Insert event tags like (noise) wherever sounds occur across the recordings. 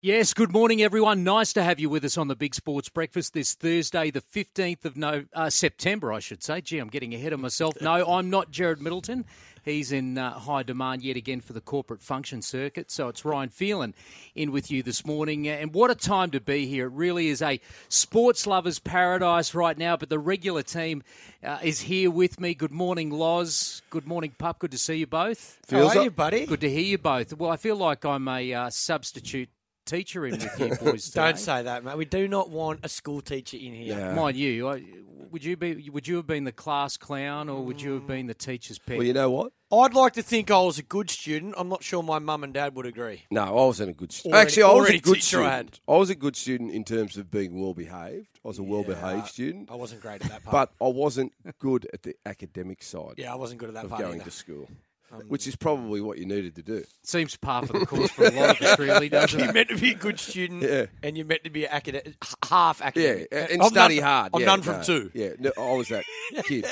Yes, good morning, everyone. Nice to have you with us on the Big Sports Breakfast this Thursday, the 15th of no, uh, September, I should say. Gee, I'm getting ahead of myself. No, (laughs) I'm not Jared Middleton. He's in uh, high demand yet again for the corporate function circuit. So it's Ryan Phelan in with you this morning. And what a time to be here. It really is a sports lover's paradise right now. But the regular team uh, is here with me. Good morning, Loz. Good morning, Pup. Good to see you both. Feels How are up- you, buddy? Good to hear you both. Well, I feel like I'm a uh, substitute teacher in with you (laughs) boys today. Don't say that, mate. We do not want a school teacher in here. Yeah. Mind you, I, would you be? Would you have been the class clown, or would you have been the teacher's pet? Well, you know what? I'd like to think I was a good student. I'm not sure my mum and dad would agree. No, I wasn't a good student. Already- Actually, I was a good teacher I student. I, was a good student in terms of being well behaved. I was a well behaved student, I wasn't great at that part. but I wasn't good at the academic side yeah, I wasn't good at that of part going either. to school, Um, which is probably what you needed to do. Seems par for the course for a lot of (laughs) us, really, (laughs) doesn't You're it? meant to be a good student, Yeah. and you're meant to be academic, half Yeah, academic. and I'm study none- hard. I'm yeah, none from no, two. Yeah, no, I was that (laughs) kid.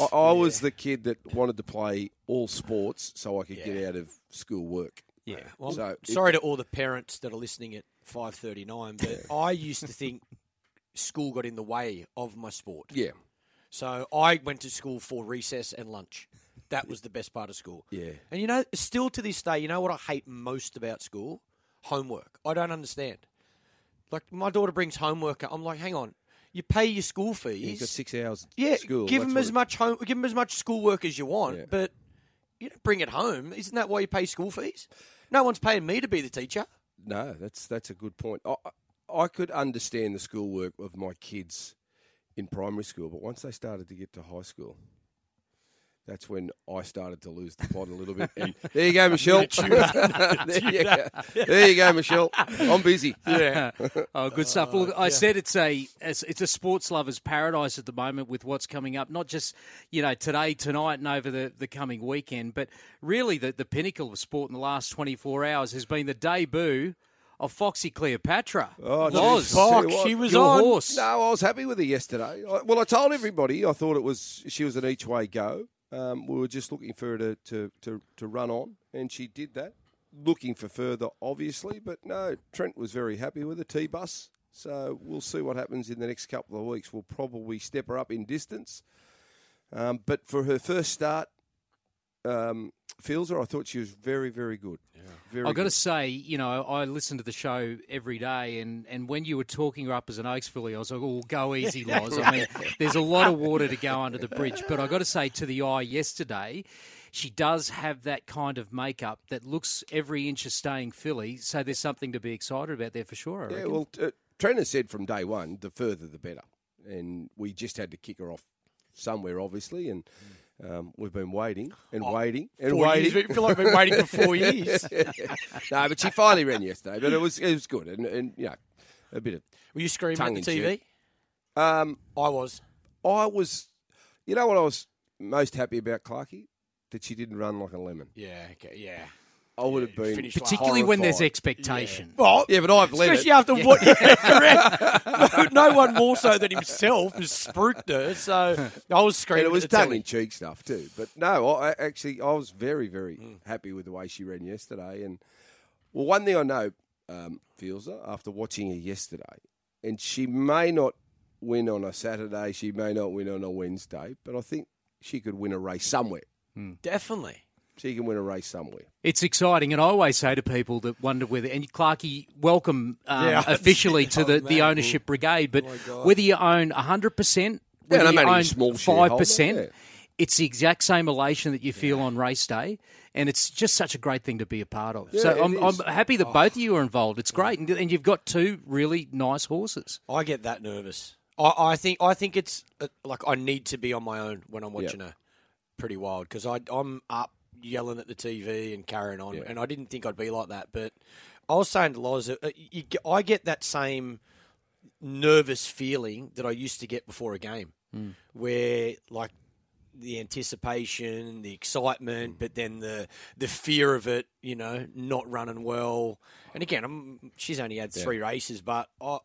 I, I was the kid that wanted to play all sports so I could get out of school work. Yeah. Well, So it- sorry to all the parents that are listening at 5:39, but I used to think school got in the way of my sport. Yeah, So I went to school for recess and lunch. That was the best part of school. yeah. And you know, still to this day, you know what I hate most about school? Homework. I don't understand. Like my daughter brings homework. I'm like, hang on, you pay your school fees. You've got six hours. yeah, school. give them as it- much home, give them as much schoolwork as you want, Yeah. but you don't bring it home. Isn't that why you pay school fees? No one's paying me to be the teacher. No, that's that's a good point. I I could understand the schoolwork of my kids in primary school, but once they started to get to high school, that's when I started to lose the plot a little bit. And there you go, Michelle. (laughs) (laughs) there, you go. (laughs) there you go, Michelle. I'm busy. Yeah. Oh, good uh, stuff. Well, I said it's a it's, it's a sports lover's paradise at the moment with what's coming up. Not just you know today, tonight, and over the, the coming weekend, but really the the pinnacle of sport in the last twenty four hours has been the debut of Foxy Cleopatra. Oh, Loz, geez. Tell you Fuck, she was your on. horse. No, I was happy with her yesterday. I, well, I told everybody I thought it was she was an each way go. Um, we were just looking for her to, to, to, to run on, and she did that. Looking for further, obviously, but no, Trent was very happy with the T bus. So we'll see what happens in the next couple of weeks. We'll probably step her up in distance. Um, but for her first start, um, Fielder, I thought she was very, very good. Very I've got to say, you know, I listen to the show every day, and, and when you were talking her up as an Oaks filly, I was like, oh, go easy, (laughs) Loz. I mean, there's a lot of water to go under the bridge. But I've got to say, to the eye yesterday, she does have that kind of makeup that looks every inch a staying filly. So there's something to be excited about there for sure. I Yeah, reckon. well, uh, Trent has said from day one, the further the better, and we just had to kick her off somewhere, obviously, and um, we've been waiting and waiting and waiting. years. I feel like I've been waiting for four years. (laughs) no, but she finally ran yesterday, but it was it was good, and, and you know, a bit of. Were you screaming at the TV? Um, I was. I was, you know, what I was most happy about Clarkey that she didn't run like a lemon. Yeah. Okay, yeah. I would have been finished last. Particularly when there's horrified. expectation. Well, Yeah, but I've led especially it. after what. Yeah, correct. no, no one more so than himself has spruiked her. So I was screaming. And it was at the tongue telly. in cheek stuff too. But no, I I actually I was very very Mm. happy with the way she ran yesterday. And well, one thing I know, um, Fielder, after watching her yesterday, and she may not win on a Saturday, she may not win on a Wednesday, but I think she could win a race somewhere. Definitely. She can win a race somewhere. It's exciting, and I always say to people that wonder whether, and Clarkey, welcome um, Yeah. (laughs) officially to the, Oh, the ownership brigade, but my God. whether you own 100%, whether and I'm you own 5%, yeah. it's the exact same elation that you feel on race day, and it's just such a great thing to be a part of. so I'm, I'm happy that both of you are involved. It's great, and, and you've got two really nice horses. I get that nervous. I, I think. I think it's uh, like I need to be on my own when I'm watching her. Pretty wild because I'm up yelling at the TV and carrying on, Yeah. and I didn't think I'd be like that. But I was saying to Loz, uh, you, I get that same nervous feeling that I used to get before a game, where like the anticipation, the excitement, but then the the fear of it, you know, not running well. And again, I'm, she's only had three races, but I. I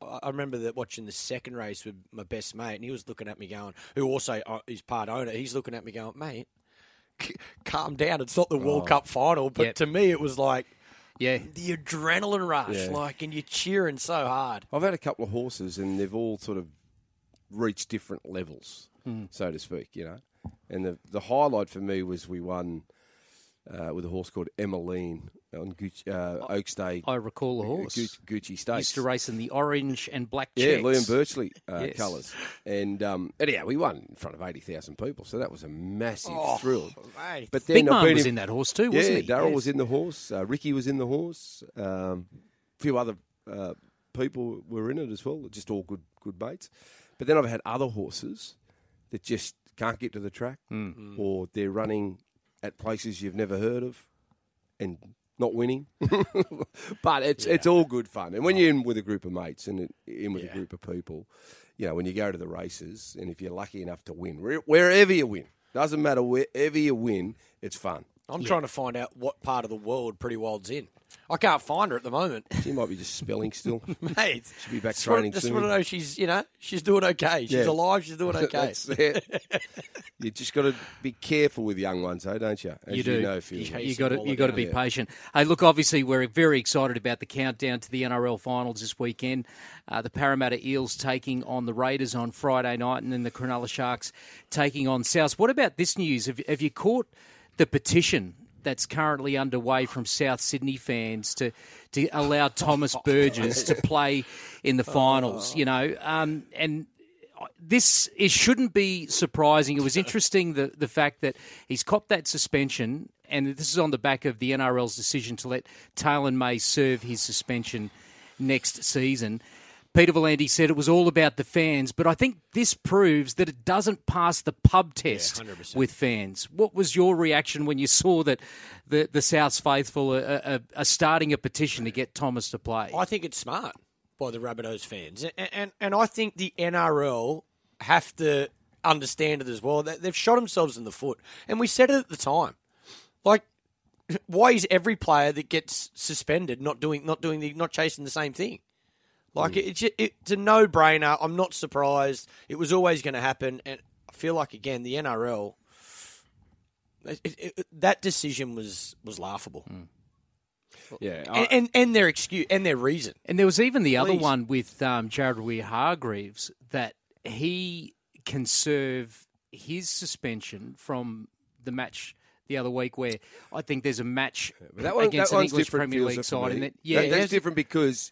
I remember that watching the second race with my best mate, and he was looking at me going, who also uh, is part owner. He's looking at me going, mate, c- calm down. It's not the World Cup final. But Yep. to me, it was like, Yeah. the adrenaline rush, Yeah. like, and you're cheering so hard. I've had a couple of horses, and they've all sort of reached different levels, Hmm. so to speak. You know, and the the highlight for me was we won uh, with a horse called Emmeline on Gucci, uh, Oaks Day. I recall the horse. Gucci, Gucci Stakes. Used to race in the orange and black Yeah, checks. Liam Birchley uh, Yes. colours. And um, anyhow, we won in front of 80,000 people, so that was a massive thrill. mate. But then Big Man was in that horse too, wasn't he? Daryl Yes. was in the horse. Uh, Ricky was in the horse. Um, a few other uh, people were in it as well. Just all good, good mates. But then I've had other horses that just can't get to the track, Hmm. or they're running at places you've never heard of, and not winning. (laughs) but it's it's all good fun. And when you're in with a group of mates and in with Yeah. a group of people, you know, when you go to the races, and if you're lucky enough to win, wherever you win, doesn't matter wherever you win, it's fun. I'm trying to find out what part of the world Pretty Wild's in. I can't find her at the moment. (laughs) She might be just spelling still. (laughs) Mate, she'll be back just wanna- training Just soon. want to know she's, you know, she's doing okay. She's Yeah. alive. She's doing (laughs) okay. That's it. You just got to be careful with young ones, though, don't you? As You do. know, Phil. You hate- you got to you got to be yeah. patient. Hey, look, obviously we're very excited about the countdown to the NRL finals this weekend. Uh, the Parramatta Eels taking on the Raiders on Friday night, and then the Cronulla Sharks taking on South. What about this news? Have, have you caught the petition? That's currently underway from South Sydney fans to to allow Thomas Burgess to play in the finals. You know, um, and this it shouldn't be surprising. It was interesting the the fact that he's copped that suspension, and this is on the back of the NRL's decision to let Taylan May serve his suspension next season. Peter V'landys said it was all about the fans, but I think this proves that it doesn't pass the pub test 100%. with fans. What was your reaction when you saw that the the South's faithful are, are, are starting a petition to get Thomas to play? I think it's smart by the Rabbitohs fans, and, and and I think the NRL have to understand it as well. They- They've shot themselves in the foot, and we said it at the time. Like, why is every player that gets suspended not doing not doing the not chasing the same thing? Like it, it's, it's a no brainer. I'm not surprised. It was always going to happen, and I feel like again the NRL. It, it, it- that decision was was laughable, Yeah, I- and, and and their excuse and their reason. And there was even the other one with um, Jared Waerea-Hargreaves that he can serve his suspension from the match the other week, where I think there's a match but that one, against that an English. Premier League side. me. And that, yeah, That- that's different because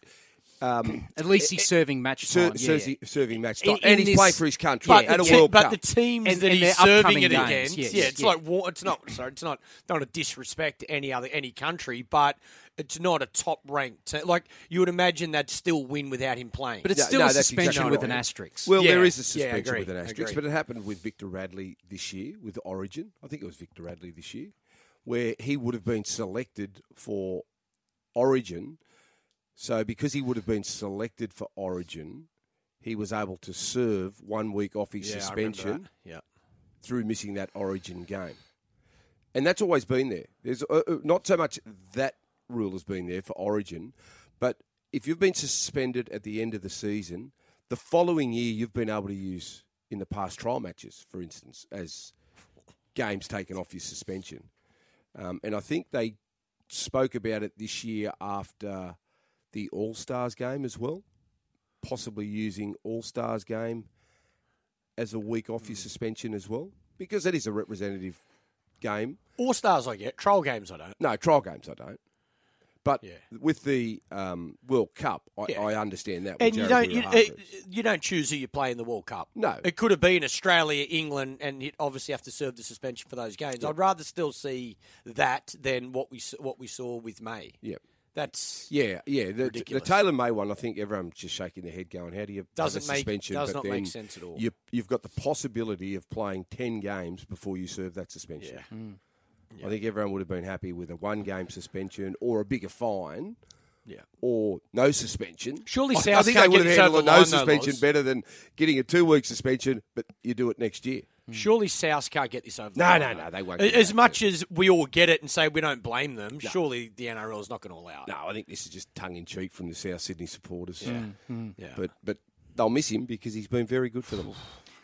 um, at least he's serving match ser- time. yeah, ser- serving match In- time, and in he's this- playing for his country But, at the a te- World but Cup. the teams And- that and he's serving it games, against, yes, yeah, it's yeah. like war. It's not sorry, it's not not a disrespect to any other any country, but it's not a top ranked. Te- like you would imagine they'd still win without him playing. but it's No, still no, a suspension exactly with right. an asterisk. Well, Yeah, there is a yeah, suspension agree, with an asterisk, agree. but it happened with Victor Radley this year with Origin. I think it was Victor Radley this year, where he would have been selected for Origin. So because he would have been selected for Origin, he was able to serve one week off his yeah, suspension. Yeah, through missing that Origin game. And that's always been there. There's uh, uh, not so much that rule has been there for Origin, but if you've been suspended at the end of the season, the following year you've been able to use in the past trial matches, for instance, as games taken off your suspension. Um, and I think they spoke about it this year after the All Stars game as well, possibly using All Stars game as a week off your suspension as well, because that is a representative game. All stars I get, trial games I don't. No, trial games I don't. But Yeah. with the um, World Cup, I, Yeah. I understand that. And you don't you, you don't choose who you play in the World Cup. No. it could have been Australia, England, and you'd obviously have to serve the suspension for those games. I'd rather still see that than what we what we saw with May. Yep. That's Yeah, yeah. The, the Ridiculous. Taylan May one, I think everyone's just shaking their head, going, "How do you Doesn't make- suspension?" does but not then make sense at all. You, you've got the possibility of playing ten games before you serve that suspension. yeah. Hmm. I think everyone would have been happy with a one-game suspension or a bigger fine. Yeah. Or no suspension. Surely I, I think can't they would have this handled a no line, though, suspension Loz. better than getting a two-week suspension, but you do it next year. Surely South can't get this over. the No, line, no, though. no, they won't A- As that. much as we all get it and say we don't blame them, surely the NRL is not going to allow it. No, I think this is just tongue in cheek from the South Sydney supporters. Yeah. But but they'll miss him because he's been very good for them.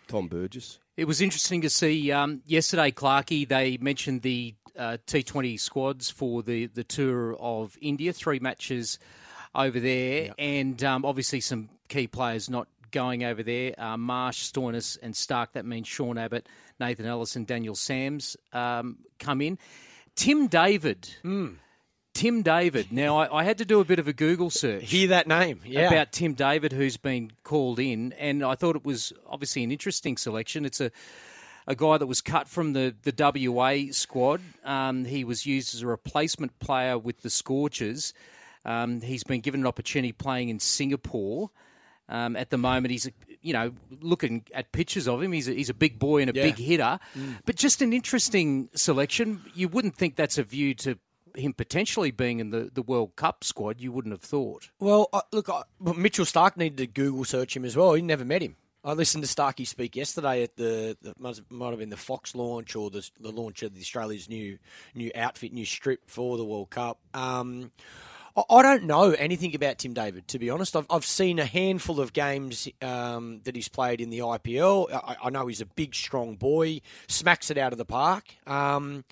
Tom Burgess. It was interesting to see um, yesterday, Clarkey. They mentioned the uh, T20 squads for the, the tour of India, three matches over there, yep. and um, obviously some key players not going over there. Uh, Marsh, Stoinis, and Starc. That means Sean Abbott, Nathan Ellison, Daniel Sams um, come in. Tim David. Mm. Tim David. Now, I, I, had to do a bit of a Google search. Hear that name, yeah. About Tim David, who's been called in, and I thought it was obviously an interesting selection. It's a a guy that was cut from the, the WA squad. Um, he was used as a replacement player with the Scorchers. Um, he's been given an opportunity playing in Singapore. Um, at the moment, he's you know looking at pictures of him. He's a, he's a big boy and a yeah. big hitter, mm. but just an interesting selection. You wouldn't think that's a view to him potentially being in the, the World Cup squad, you wouldn't have thought. Well, uh, look, uh, Mitchell Starc needed to Google search him as well. He never met him. I listened to Starkey speak yesterday at the, the might have been the Fox launch or the, the launch of the Australia's new new outfit, new strip for the World Cup. Um, I, don't know anything about Tim David, to be honest. I've, I've seen a handful of games um, that he's played in the IPL. I, I, know he's a big, strong boy, smacks it out of the park. Um,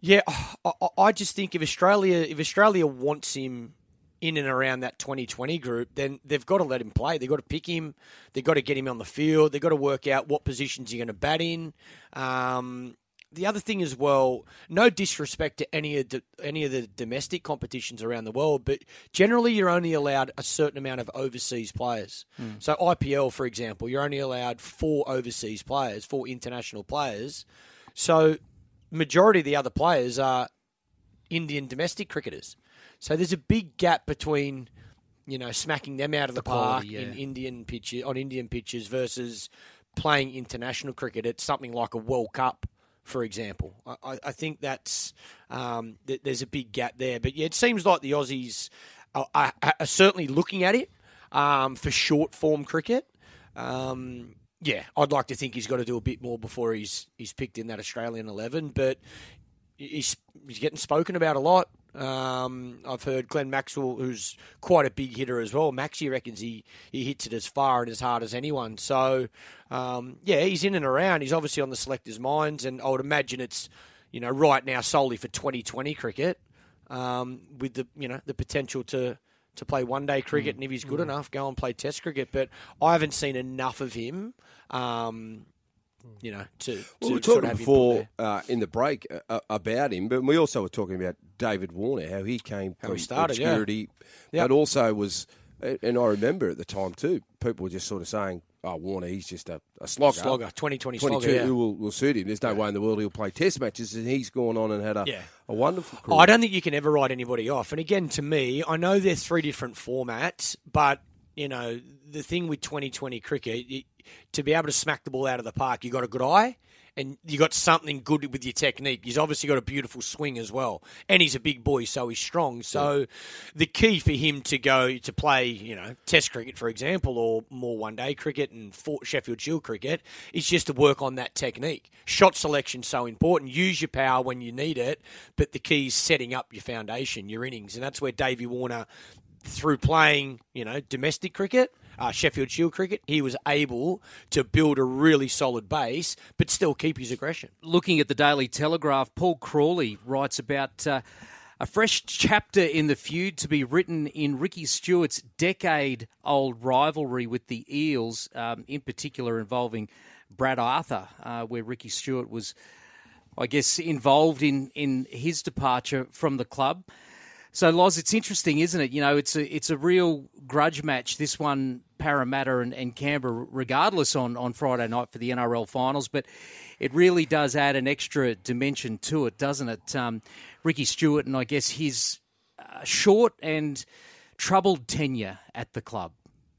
yeah, I, I just think if Australia if Australia wants him in and around that 2020 group, then they've got to let him play. They've got to pick him. They've got to get him on the field. They've got to work out what positions you're going to bat in. Um, the other thing as well, no disrespect to any of the, any of the domestic competitions around the world, but generally you're only allowed a certain amount of overseas players. Mm. So IPL, for example, you're only allowed four overseas players, four international players. So majority of the other players are Indian domestic cricketers. So there's a big gap between, you know, smacking them out of the, the park quality, yeah. in Indian pitches on Indian pitches versus playing international cricket at something like a World Cup, for example. I, I think that's um, th- there's a big gap there. But yeah, it seems like the Aussies are, are, are certainly looking at it um, for short form cricket. Um, yeah, I'd like to think he's got to do a bit more before he's he's picked in that Australian eleven. But he's he's getting spoken about a lot. Um, I've heard Glenn Maxwell, who's quite a big hitter as well. Maxie reckons he, he hits it as far and as hard as anyone. So, um, yeah, he's in and around. He's obviously on the selectors' minds, and I would imagine it's you know right now solely for 2020 cricket, um, with the you know the potential to to play one day cricket, mm. and if he's good mm. enough, go and play Test cricket. But I haven't seen enough of him. Um, you know, to, to well, we were talking before uh, in the break uh, uh, about him, but we also were talking about David Warner, how he came how from he started, obscurity, yeah. but also was, and I remember at the time too, people were just sort of saying, oh, Warner, he's just a, a slogger. Slogger, 2020 slogger, yeah. will, will suit him. There's no yeah. way in the world he'll play test matches, and he's gone on and had a, yeah. a wonderful career. I don't think you can ever write anybody off. And again, to me, I know there's three different formats, but, you know, the thing with 2020 cricket, it, to be able to smack the ball out of the park, you got a good eye and you got something good with your technique. He's obviously got a beautiful swing as well, and he's a big boy, so he's strong. So, yeah. the key for him to go to play, you know, Test cricket, for example, or more one day cricket and Sheffield Shield cricket, is just to work on that technique. Shot selection so important. Use your power when you need it, but the key is setting up your foundation, your innings, and that's where Davey Warner, through playing, you know, domestic cricket uh, Sheffield Shield cricket, he was able to build a really solid base, but still keep his aggression. Looking at the Daily Telegraph, Paul Crawley writes about. Uh, a fresh chapter in the feud to be written in Ricky Stuart's decade old rivalry with the Eels, um, in particular involving Brad Arthur, uh, where Ricky Stuart was, I guess, involved in, in his departure from the club. So, Loz, it's interesting, isn't it? You know, it's a it's a real grudge match. This one, Parramatta and, and Canberra, regardless on on Friday night for the NRL finals, but it really does add an extra dimension to it, doesn't it? Um, Ricky Stuart and I guess his uh, short and troubled tenure at the club.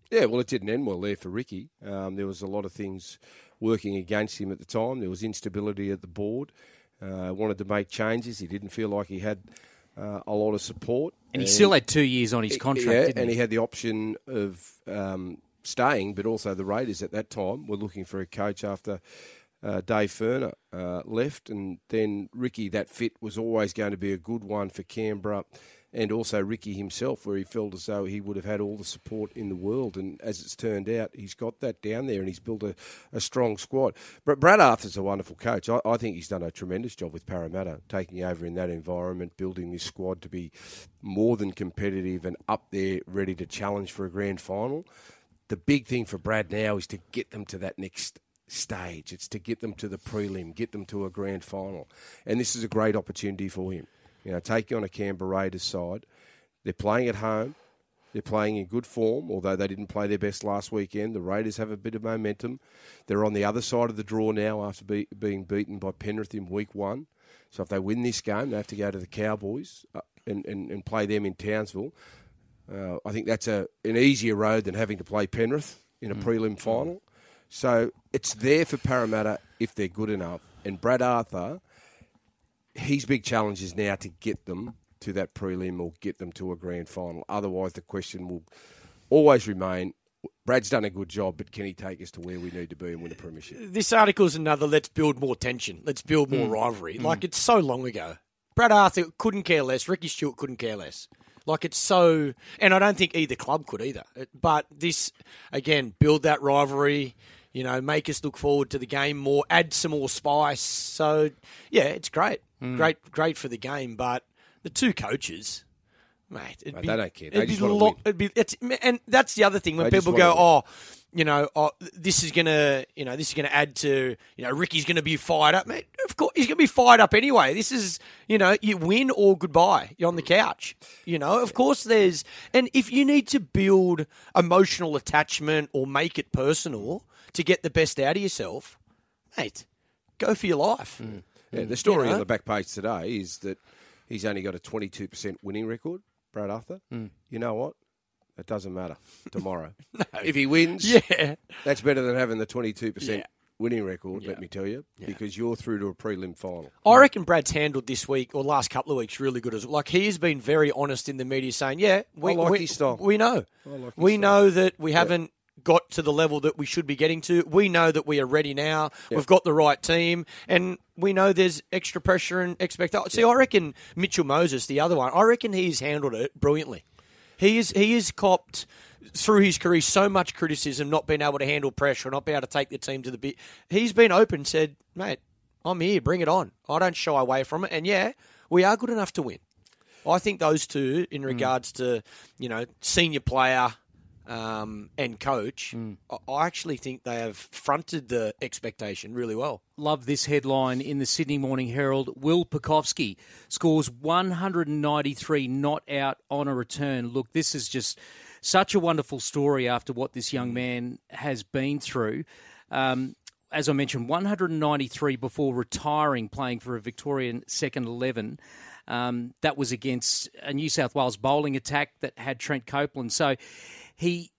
Yeah, well, it didn't end well there for Ricky. Um, there was a lot of things working against him at the time. There was instability at the board. Uh, wanted to make changes. He didn't feel like he had uh, a lot of support. And, he still had two years on his contract, yeah, and he? he? had the option of um, staying, but also the Raiders at that time were looking for a coach after uh, Dave Furner uh, left, and then Ricky. That fit was always going to be a good one for Canberra and also Ricky himself, where he felt as though he would have had all the support in the world. And as it's turned out, he's got that down there and he's built a, a strong squad. But Brad Arthur's a wonderful coach. I, I think he's done a tremendous job with Parramatta, taking over in that environment, building this squad to be more than competitive and up there, ready to challenge for a grand final. The big thing for Brad now is to get them to that next stage. It's to get them to the prelim, get them to a grand final. And this is a great opportunity for him. You know, taking on a Canberra Raiders side. They're playing at home. They're playing in good form, although they didn't play their best last weekend. The Raiders have a bit of momentum. They're on the other side of the draw now after be, being beaten by Penrith in week one. So if they win this game, they have to go to the Cowboys uh, and, and, and play them in Townsville. Uh, I think that's a, an easier road than having to play Penrith in a mm. prelim final. So it's there for Parramatta if they're good enough. And Brad Arthur his big challenge is now to get them to that prelim or get them to a grand final. Otherwise, the question will always remain Brad's done a good job, but can he take us to where we need to be and win a premiership? This article is another let's build more tension, let's build more mm. rivalry. Mm. Like it's so long ago. Brad Arthur couldn't care less, Ricky Stuart couldn't care less. Like it's so, and I don't think either club could either. But this, again, build that rivalry you know, make us look forward to the game more, add some more spice. So, yeah, it's great. Mm. Great great for the game. But the two coaches, mate, it'd be, they don't care. They it'd, be lo- it'd be it's, and that's the other thing when they people go, oh, you know, oh, this is gonna, you know, this is gonna add to, you know, Ricky's gonna be fired up, mate. Of course, he's gonna be fired up anyway. This is, you know, you win or goodbye. You're on the couch. You know, of course, there's, and if you need to build emotional attachment or make it personal to get the best out of yourself, mate, go for your life. Mm. Yeah, the story you know? on the back page today is that he's only got a 22% winning record, Brad Arthur. Mm. You know what? It doesn't matter tomorrow. (laughs) no. If he wins, yeah. that's better than having the 22% yeah. winning record, yeah. let me tell you, because you're through to a prelim final. I reckon Brad's handled this week or last couple of weeks really good as well. Like he has been very honest in the media saying, yeah, we, like we, we know. Like we style. know that we haven't got to the level that we should be getting to. We know that we are ready now. We've got the right team, and we know there's extra pressure and expectation. See, I reckon Mitchell Moses, the other one, I reckon he's handled it brilliantly. He is he is copped through his career so much criticism, not being able to handle pressure, not being able to take the team to the bit. He's been open, said, "Mate, I'm here. Bring it on. I don't shy away from it." And yeah, we are good enough to win. I think those two, in mm. regards mm. to you know senior player um, and coach, mm. I actually think they have fronted the expectation really well. Love this headline in the Sydney Morning Herald. Will Pucovski scores 193 not out on a return. Look, this is just such a wonderful story after what this young man has been through. Um, as I mentioned, 193 before retiring, playing for a Victorian second 11. Um, that was against a New South Wales bowling attack that had Trent Copeland. So he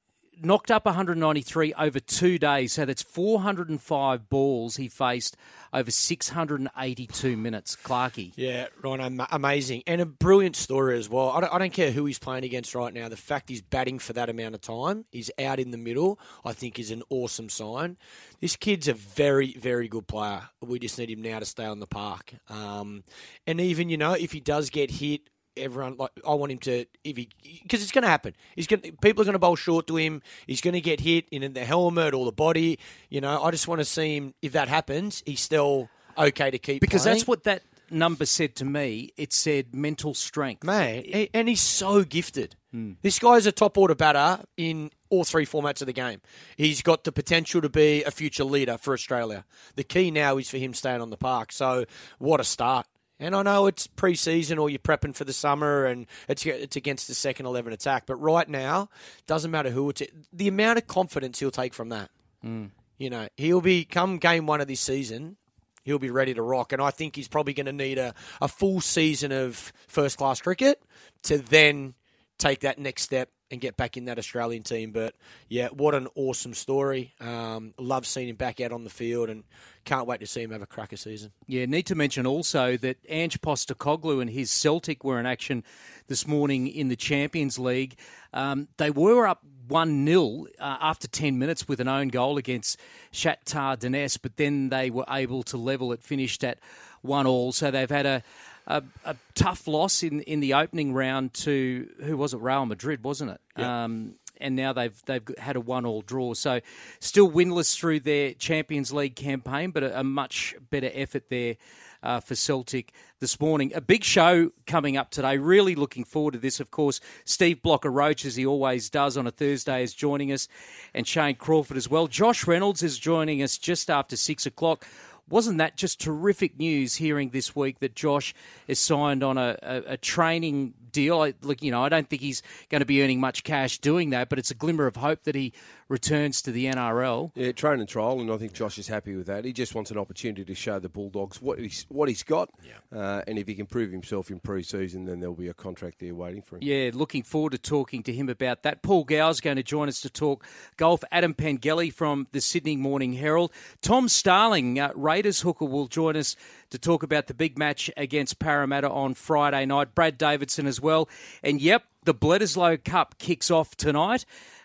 knocked up 193 over two days, so that's 405 balls he faced over 682 minutes. Clarkey. Yeah, Ryan, amazing. And a brilliant story as well. I don't, I don't, care who he's playing against right now. The fact he's batting for that amount of time, he's out in the middle, I think is an awesome sign. This kid's a very, very good player. We just need him now to stay on the park. Um, and even, you know, if he does get hit, everyone like I want him to if he because it's going to happen. He's going people are going to bowl short to him. He's going to get hit in the helmet or the body. You know, I just want to see him if that happens. He's still okay to keep because playing. that's what that number said to me. It said mental strength, man, and he's so gifted. Hmm. This guy's a top order batter in all three formats of the game. He's got the potential to be a future leader for Australia. The key now is for him staying on the park. So what a start! And I know it's pre-season or you're prepping for the summer and it's it's against the second 11 attack, but right now doesn't matter who it's the amount of confidence he'll take from that. Mm. You know, he'll be come game 1 of this season, he'll be ready to rock and I think he's probably going to need a, a full season of first class cricket to then take that next step and get back in that Australian team. But yeah, what an awesome story. Um, love seeing him back out on the field and can't wait to see him have a cracker season. Yeah, need to mention also that Ange Postecoglou and his Celtic were in action this morning in the Champions League. Um, they were up 1 0 uh, after 10 minutes with an own goal against Shakhtar Donetsk, but then they were able to level it, finished at 1 all. So they've had a a, a tough loss in, in the opening round to who was it? Real Madrid, wasn't it? Um, and now they've they've had a one all draw. So still winless through their Champions League campaign, but a, a much better effort there. Uh, for Celtic this morning. A big show coming up today. Really looking forward to this. Of course, Steve Blocker Roach, as he always does on a Thursday, is joining us, and Shane Crawford as well. Josh Reynolds is joining us just after six o'clock wasn't that just terrific news hearing this week that Josh is signed on a, a, a training deal? I, look, you know, I don't think he's going to be earning much cash doing that, but it's a glimmer of hope that he returns to the NRL. Yeah, train and trial, and I think Josh is happy with that. He just wants an opportunity to show the Bulldogs what he's what he's got, yeah. uh, and if he can prove himself in pre-season, then there'll be a contract there waiting for him. Yeah, looking forward to talking to him about that. Paul Gow's going to join us to talk golf. Adam Pengilly from the Sydney Morning Herald, Tom Starling, uh, Raiders hooker, will join us to talk about the big match against Parramatta on Friday night. Brad Davidson as well, and yep, the Bledisloe Cup kicks off tonight.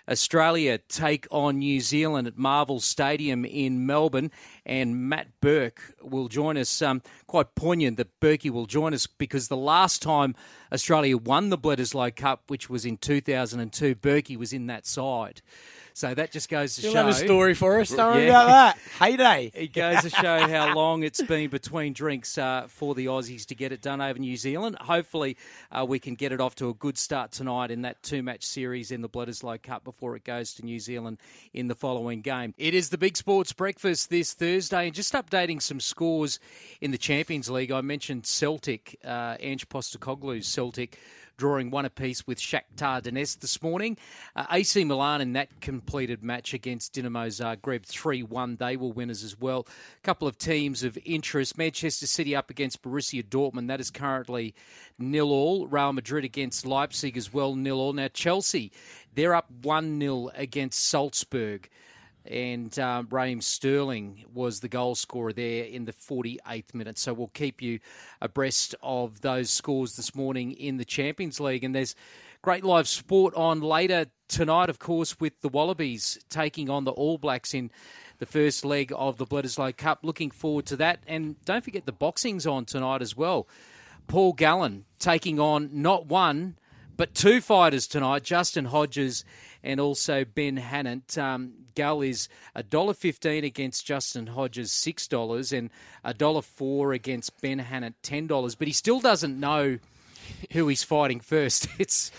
Australia take on New Zealand at Marvel Stadium in Melbourne, and Matt Burke will join us. Um, quite poignant that Berkey will join us because the last time Australia won the Bledisloe Cup, which was in 2002, Berkey was in that side. So that just goes to You'll show. have a story for us. Don't worry about that. Heyday. (laughs) It goes to show how long it's been between drinks uh, for the Aussies to get it done over New Zealand. Hopefully, uh, we can get it off to a good start tonight in that two match series in the Bledisloe Cup before it goes to New Zealand in the following game. It is the Big Sports Breakfast this Thursday, and just updating some scores in the Champions League. I mentioned Celtic, uh, Ange Postecoglou's Celtic drawing one apiece with Shakhtar Donetsk this morning. Uh, AC Milan in that completed match against Dinamo Zagreb 3-1. They were winners as well. A couple of teams of interest. Manchester City up against Borussia Dortmund. That is currently nil all. Real Madrid against Leipzig as well nil all. Now Chelsea, they're up 1-0 against Salzburg and um, Raheem Sterling was the goal scorer there in the 48th minute. So we'll keep you abreast of those scores this morning in the Champions League. And there's great live sport on later tonight, of course, with the Wallabies taking on the All Blacks in the first leg of the Bledisloe Cup. Looking forward to that. And don't forget the boxing's on tonight as well. Paul Gallen taking on not one, but two fighters tonight Justin Hodges and also Ben Hannant. Um, Gull is $1.15 against Justin Hodges, $6, and $1.04 against Ben Hannant, $10. But he still doesn't know who he's fighting first. (laughs) It's.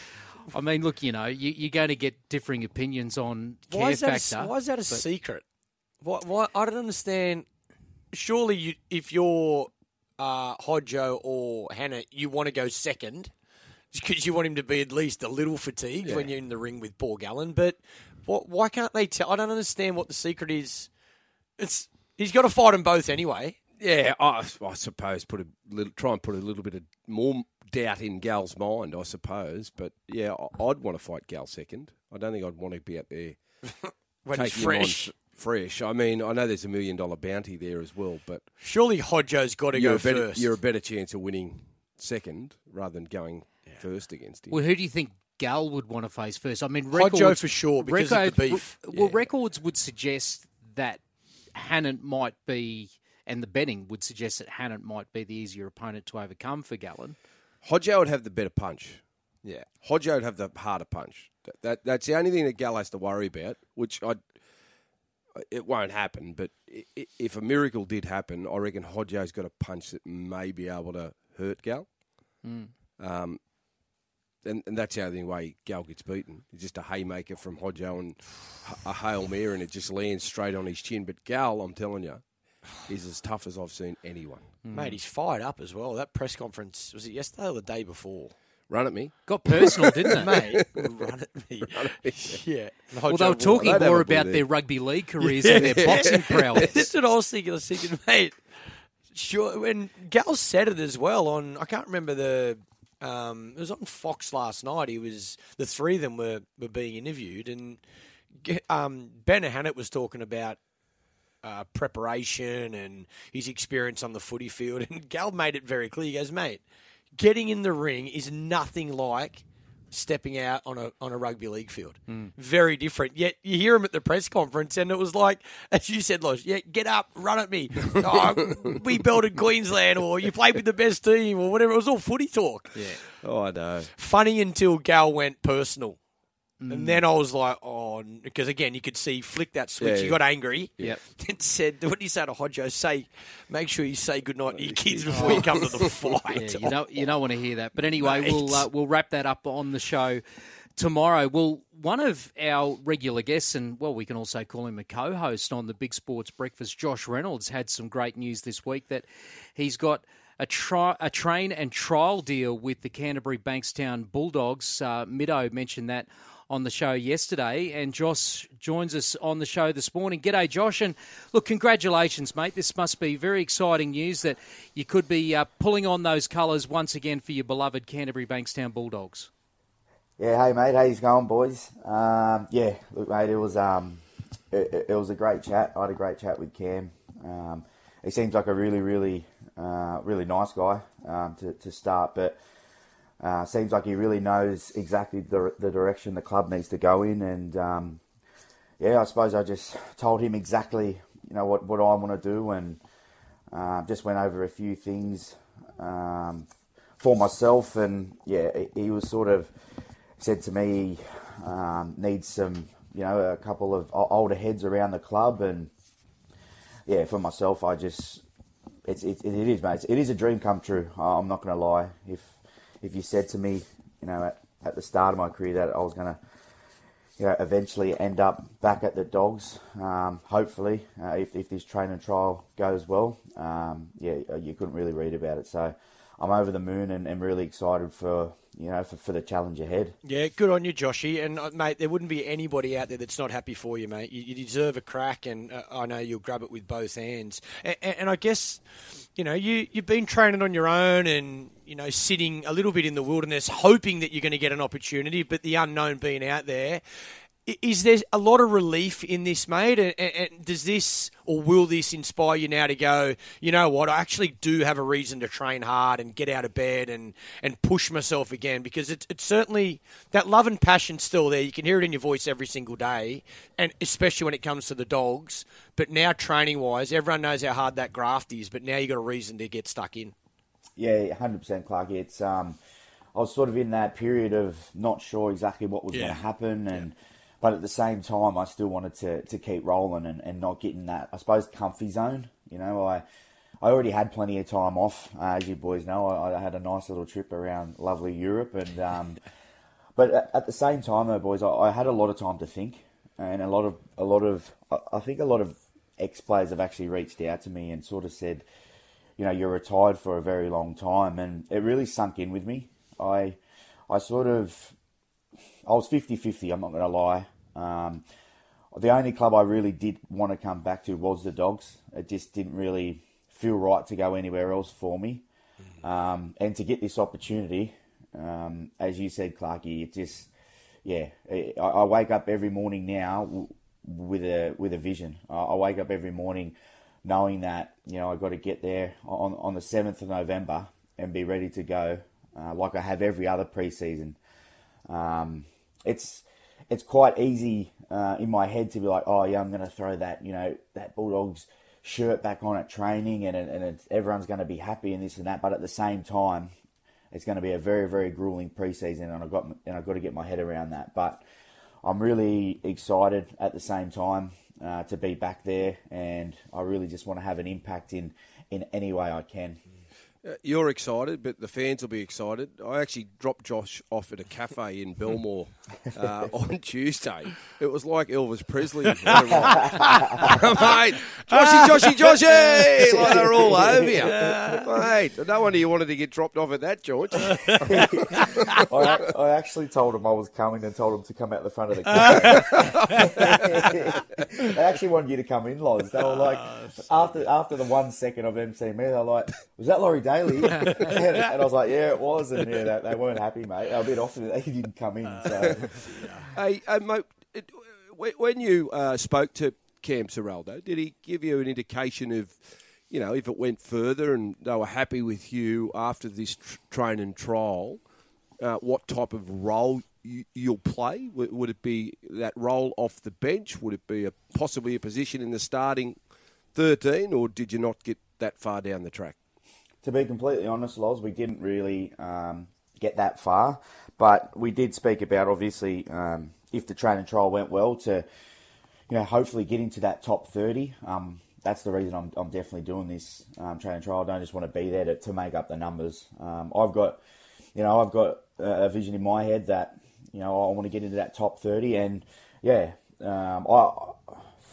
I mean, look, you know, you, are going to get differing opinions on care why is that factor. A, why is that a secret? Why, why, I don't understand. Surely, you, if you're uh, Hodjo or Hannah, you want to go second because you want him to be at least a little fatigued yeah. when you're in the ring with Paul Gallen. But what, why can't they tell? I don't understand what the secret is. It's he's got to fight them both anyway. Yeah, I, I suppose put a little, try and put a little bit of more doubt in Gal's mind, I suppose. But yeah, I'd want to fight Gal second. I don't think I'd want to be out there (laughs) when he's fresh. fresh. I mean, I know there's a million dollar bounty there as well, but surely Hodjo's got to go better, first. You're a better chance of winning second rather than going. First against him. Well, who do you think Gal would want to face first. I mean, records, Hodjo for sure because record, of the beef. Well, yeah. records would suggest that Hannant might be, and the betting would suggest that Hannant might be the easier opponent to overcome for Gallen. Hodjo would have the better punch. Yeah, Hodjo would have the harder punch. That, that that's the only thing that Gal has to worry about, which I. It won't happen, but if a miracle did happen, I reckon Hodjo's got a punch that may be able to hurt Gal. Mm. Um, and, and that's how the only way Gal gets beaten. It's just a haymaker from Hodjo and a hail mare, and it just lands straight on his chin. But Gal, I'm telling you, is as tough as I've seen anyone. Mm. Mate, he's fired up as well. That press conference was it yesterday or the day before? Run at me. Got personal, didn't it, (laughs) mate? Run at me. Run at me. Yeah. well, they were talking more about their rugby league careers yeah. than their boxing (laughs) prowess. That's what I was thinking. I was thinking, mate. Sure. When Gal said it as well on, I can't remember the um, it was on Fox last night. He was the three of them were, were being interviewed, and um, Ben Hannant was talking about uh, preparation and his experience on the footy field. (laughs) And Gal made it very clear. He goes, "Mate, getting in the ring is nothing like stepping out on a on a rugby league field. Hmm. Very different. Yet you hear him at the press conference, and it was like, as you said, Loz, yeah, get up, run at me. (laughs) oh, we belted Queensland, or you played with the best team, or whatever. It was all footy talk. Yeah. Oh, I know. Funny until Gal went personal. Mm. And then I was like, oh, because again, you could see flick that switch. Yeah, He yeah. got angry. Yep. (laughs) And said, what did he say to Hodjo? Say, make sure you say goodnight to your kids before you come to the (laughs) Yeah, fight. you don't you don't want to hear that. But anyway, Mate. we'll uh, we'll wrap that up on the show tomorrow. Well, one of our regular guests, and well, we can also call him a co-host on the Big Sports Breakfast, Josh Reynolds, had some great news this week that he's got. A, tri- a train and trial deal with the Canterbury Bankstown Bulldogs. Uh, Middo mentioned that on the show yesterday, and Josh joins us on the show this morning. G'day, Josh, and look, congratulations, mate. This must be very exciting news that you could be uh, pulling on those colours once again for your beloved Canterbury Bankstown Bulldogs. Yeah, hey mate, how's going, boys? Um, yeah, look, mate, it was um, it, it- was a great chat. I had a great chat with Cam. Um, he seems like a really, really, uh, really nice guy um, to to start, but uh, seems like he really knows exactly the the direction the club needs to go in, and um, yeah, I suppose I just told him exactly, you know, what what I want to do, and uh, just went over a few things um, for myself, and yeah, he- was sort of said to me um, needs some, you know, a couple of older heads around the club, and yeah, for myself, I just it's it, it is, mate. It is a dream come true. I'm not going to lie. If if you said to me, you know, at, at the start of my career that I was going to, you know, eventually end up back at the Dogs, um, hopefully, uh, if if this training trial goes well, um, yeah, you couldn't really read about it. So I'm over the moon and, and really excited for you know for, for the challenge ahead. Yeah, good on you, Joshy. And uh, mate, there wouldn't be anybody out there that's not happy for you, mate. You, you deserve a crack, and uh, I know you'll grab it with both hands. And, and I guess, you know, you you've been training on your own, and you know, sitting a little bit in the wilderness, hoping that you're going to get an opportunity, but the unknown being out there. Is there a lot of relief in this, mate? And, and, and does this or will this inspire you now to go? You know what? I actually do have a reason to train hard and get out of bed and, and push myself again because it's it's certainly that love and passion still there. You can hear it in your voice every single day, and especially when it comes to the dogs. But now, training wise, everyone knows how hard that graft is. But now you've got a reason to get stuck in. Yeah, hundred percent, Clark. It's um, I was sort of in that period of not sure exactly what was Yeah. going to happen, and but at the same time, I still wanted to, to keep rolling and, and not get in that I suppose comfy zone. You know, I I already had plenty of time off, uh, as you boys know. I, I had a nice little trip around lovely Europe, and um, (laughs) but at, at the same time, though, boys, I, I had a lot of time to think, and a lot of a lot of I- I think a lot of ex players have actually reached out to me and sort of said you know, you're retired for a very long time, and it really sunk in with me. I, I sort of, I was 50-50, I'm not going to lie. Um, the only club I really did want to come back to was the Dogs. It just didn't really feel right to go anywhere else for me. Um, and to get this opportunity, um, as you said, Clarky, it just, yeah, I, I wake up every morning now w- with a with a vision. I, I wake up every morning knowing that you know I got to get there on on the seventh of November and be ready to go, uh, like I have every other preseason. Um, it's it's quite easy uh, in my head to be like, oh yeah, I'm going to throw that you know that Bulldogs shirt back on at training, and and everyone's going to be happy and this and that. But at the same time, it's going to be a very very grueling preseason, and I got and I've got to get my head around that. But I'm really excited at the same time uh, to be back there, and I really just want to have an impact in in any way I can. Uh, You're excited, but the fans will be excited. I actually dropped Josh off at a cafe in (laughs) Belmore uh, on (laughs) Tuesday. It was like Elvis Presley. (laughs) Mate, Joshy, Joshy, Joshy! Like they're all over you. Mate, no wonder you wanted to get dropped off at that, George. I, I actually told him I was coming and told him to come out the front of the cafe. they actually wanted you to come in, Loz. They were like, after after the one second of them seeing me, they're like, "Was that Laurie Daley?" (laughs) and, I was like, "Yeah, it was." And yeah, they, they weren't happy, mate. They were a bit off that they didn't come in. So (laughs) Hey, uh, mate, it- when- when you uh, spoke to Cam Ciraldo, did he give you an indication of, you know, if it went further and they were happy with you after this tr- train and trial, uh, what type of role you, you'll play? Would, would it be that role off the bench? Would it be a, possibly a position in the starting 13, or did you not get that far down the track? To be completely honest, Loz, we didn't really um, get that far, but we did speak about obviously um, if the training trial went well to, you know, hopefully get into that top 30. Um, that's the reason I'm, I'm definitely doing this um, training trial. I don't just want to be there to, to make up the numbers. Um, I've got, you know, I've got a vision in my head that, you know, I want to get into that top 30 and yeah, um, I,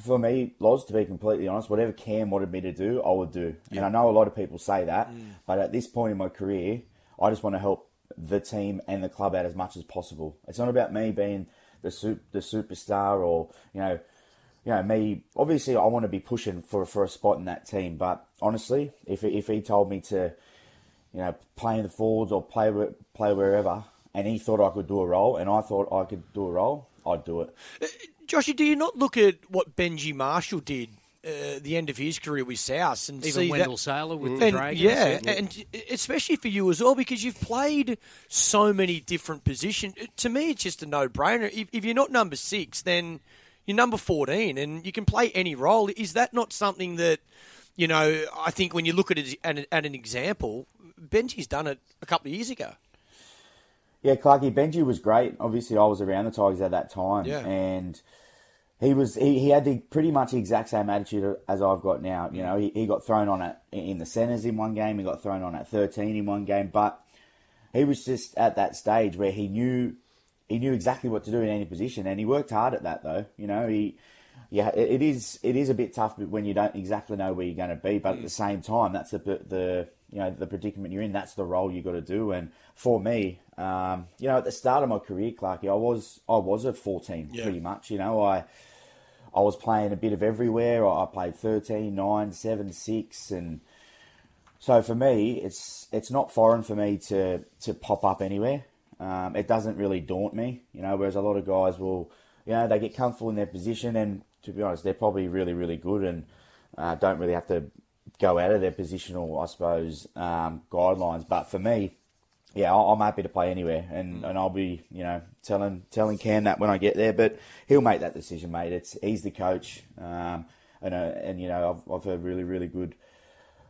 for me, Loz, to be completely honest, whatever Cam wanted me to do, I would do. And I know a lot of people say that, mm. but at this point in my career, I just want to help the team and the club out as much as possible. It's not about me being the super, the superstar or you know, you know me. Obviously, I want to be pushing for for a spot in that team. But honestly, if if he told me to, you know, play in the forwards or play play wherever, and he thought I could do a role, and I thought I could do a role, I'd do it. Uh, Joshy, do you not look at what Benji Marshall did uh, the end of his career with South and even see Wendell that, Sailor with and, the Dragons. Yeah, and especially for you as well because you've played so many different positions. To me, it's just a no-brainer. If, if you're not number six, then you're number 14 and you can play any role. Is that not something that, you know, I think when you look at it at an, at an example, Benji's done it a couple of years ago. Yeah, Clarky, Benji was great. Obviously, I was around the Tigers at that time. Yeah. And he was he, he had the pretty much the exact same attitude as I've got now. You know, he, he got thrown on at in the centres in one game, he got thrown on at thirteen in one game, but he was just at that stage where he knew he knew exactly what to do in any position, and he worked hard at that though. You know, he yeah, it, it is it is a bit tough when you don't exactly know where you're going to be, but at the same time, that's the the you know the predicament you're in. That's the role you got to do, and for me, um, you know, at the start of my career, Clarky, I was I was a 14 yeah. pretty much. You know, I I was playing a bit of everywhere. I played 13, 9, 7, 6 and so for me it's it's not foreign for me to to pop up anywhere. Um, it doesn't really daunt me, you know, whereas a lot of guys will you know, they get comfortable in their position and to be honest, they're probably really, really good and uh, don't really have to go out of their positional, I suppose, um, guidelines. But for me, yeah, I'm happy to play anywhere, and, and I'll be, you know, telling telling Cam that when I get there. But he'll make that decision, mate. It's he's the coach, um, and uh, and you know I've I've heard really really good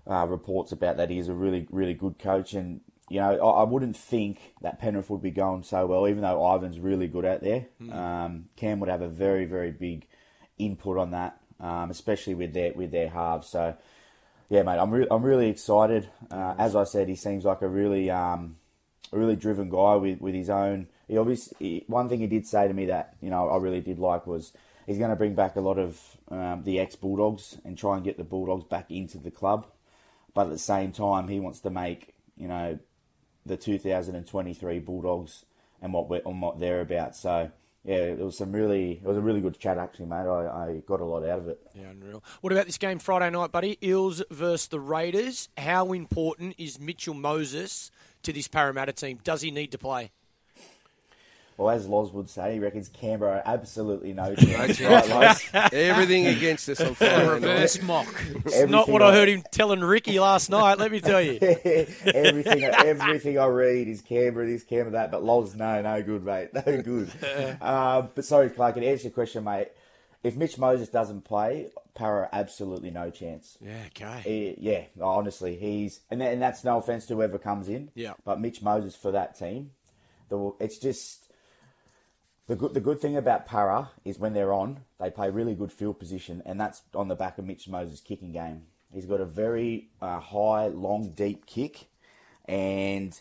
uh, reports about that. He's a really really good coach, and you know I, I, wouldn't think that Penrith would be going so well, even though Ivan's really good out there. Mm. Um, Cam would have a very very big input on that, um, especially with their with their halves. So. Yeah, mate, I'm, re- I'm really excited. Uh, as I said, he seems like a really um, a really driven guy with, with his own. He obviously one thing he did say to me that you know I really did like was he's going to bring back a lot of um, the ex Bulldogs and try and get the Bulldogs back into the club, but at the same time he wants to make you know the 2023 Bulldogs and what we're and what they're about. So yeah, it was some really it was a really good chat actually, mate. I, I got a lot out of it. Yeah, unreal. What about this game Friday night, buddy? Eels versus the Raiders. How important is Mitchell Moses to this Parramatta team? Does he need to play? Well, as Loz would say, he reckons Canberra absolutely no chance. right, Everything against us on Friday Reverse mock. It's not what I, I heard him telling Ricky last night, let me tell you. (laughs) everything everything I read is Canberra this, Canberra that, but Loz, no, no good, mate. No good. (laughs) uh, but sorry, Clark, to answer your question, mate, if Mitch Moses doesn't play, Para absolutely no chance. Yeah, okay. He, yeah, honestly, he's and, and that's no offense to whoever comes in. Yeah. But Mitch Moses for that team, the, it's just the good. The good thing about Para is when they're on, they play really good field position, and that's on the back of Mitch Moses' kicking game. He's got a very uh, high, long, deep kick, and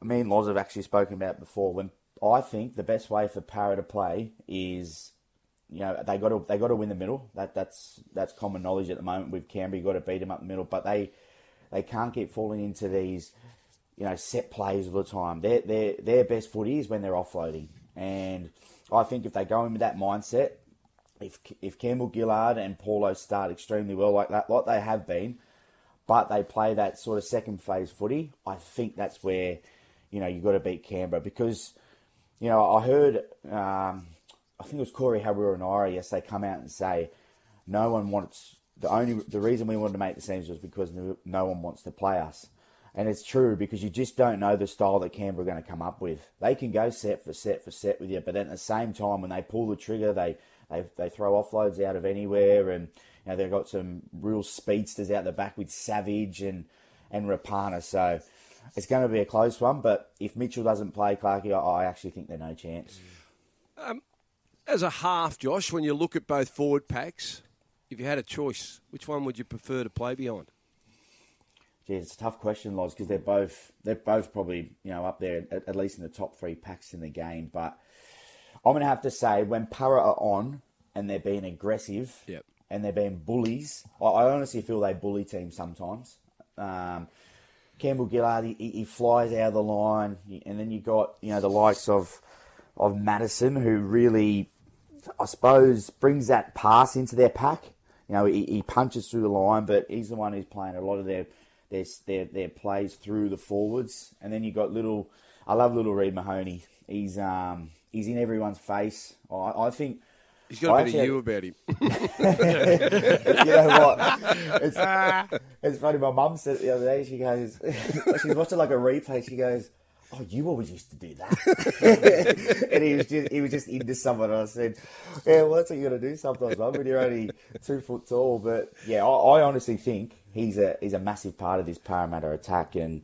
me and Loz have actually spoken about before. When I think the best way for Para to play is you know they got to they got to win the middle. That that's that's common knowledge at the moment with Canberra. You got to beat them up the middle, but they they can't keep falling into these you know set plays all the time. Their their their best footy is when they're offloading, and I think if they go in with that mindset, if if Campbell Gillard and Paulo start extremely well like that, like they have been, but they play that sort of second phase footy, I think that's where you know you got to beat Canberra because you know I heard. Um, I think it was Corey Harawira they come out and say no one wants the only the reason we wanted to make the seams was because no, one wants to play us. And it's true because you just don't know the style that Canberra are going to come up with. They can go set for set for set with you, but at the same time, when they pull the trigger, they they, they throw offloads out of anywhere, and you know they've got some real speedsters out the back with Savage and and Rapana. So it's going to be a close one. But if Mitchell doesn't play, Clarkey, I, I actually think they're no chance. Um, As a half, Josh, when you look at both forward packs, if you had a choice, which one would you prefer to play behind? It's a tough question, Loz, because they're both they're both probably you know up there at, at least in the top three packs in the game. But I'm going to have to say when Para are on and they're being aggressive Yep. and they're being bullies, I, I honestly feel they bully teams sometimes. Um, Campbell Gillard, he, he flies out of the line, and then you got you know the likes of of Madison, who really, I suppose, brings that pass into their pack. You know, he, he punches through the line, but he's the one who's playing a lot of their their their, their plays through the forwards. And then you got little, I love little Reed Mahoney. He's um he's in everyone's face. I, I think. He's got a I bit of you about him. (laughs) you know what? It's, it's funny. My mum said the other day. She goes, (laughs) she's watching like a replay. She goes, "Oh, you always used to do that." (laughs) and he was just he was just into someone. And I said, "Yeah, well, that's what you got to do sometimes, mum, when you're only two foot tall." But yeah, I, I honestly think he's a he's a massive part of this Parramatta attack. And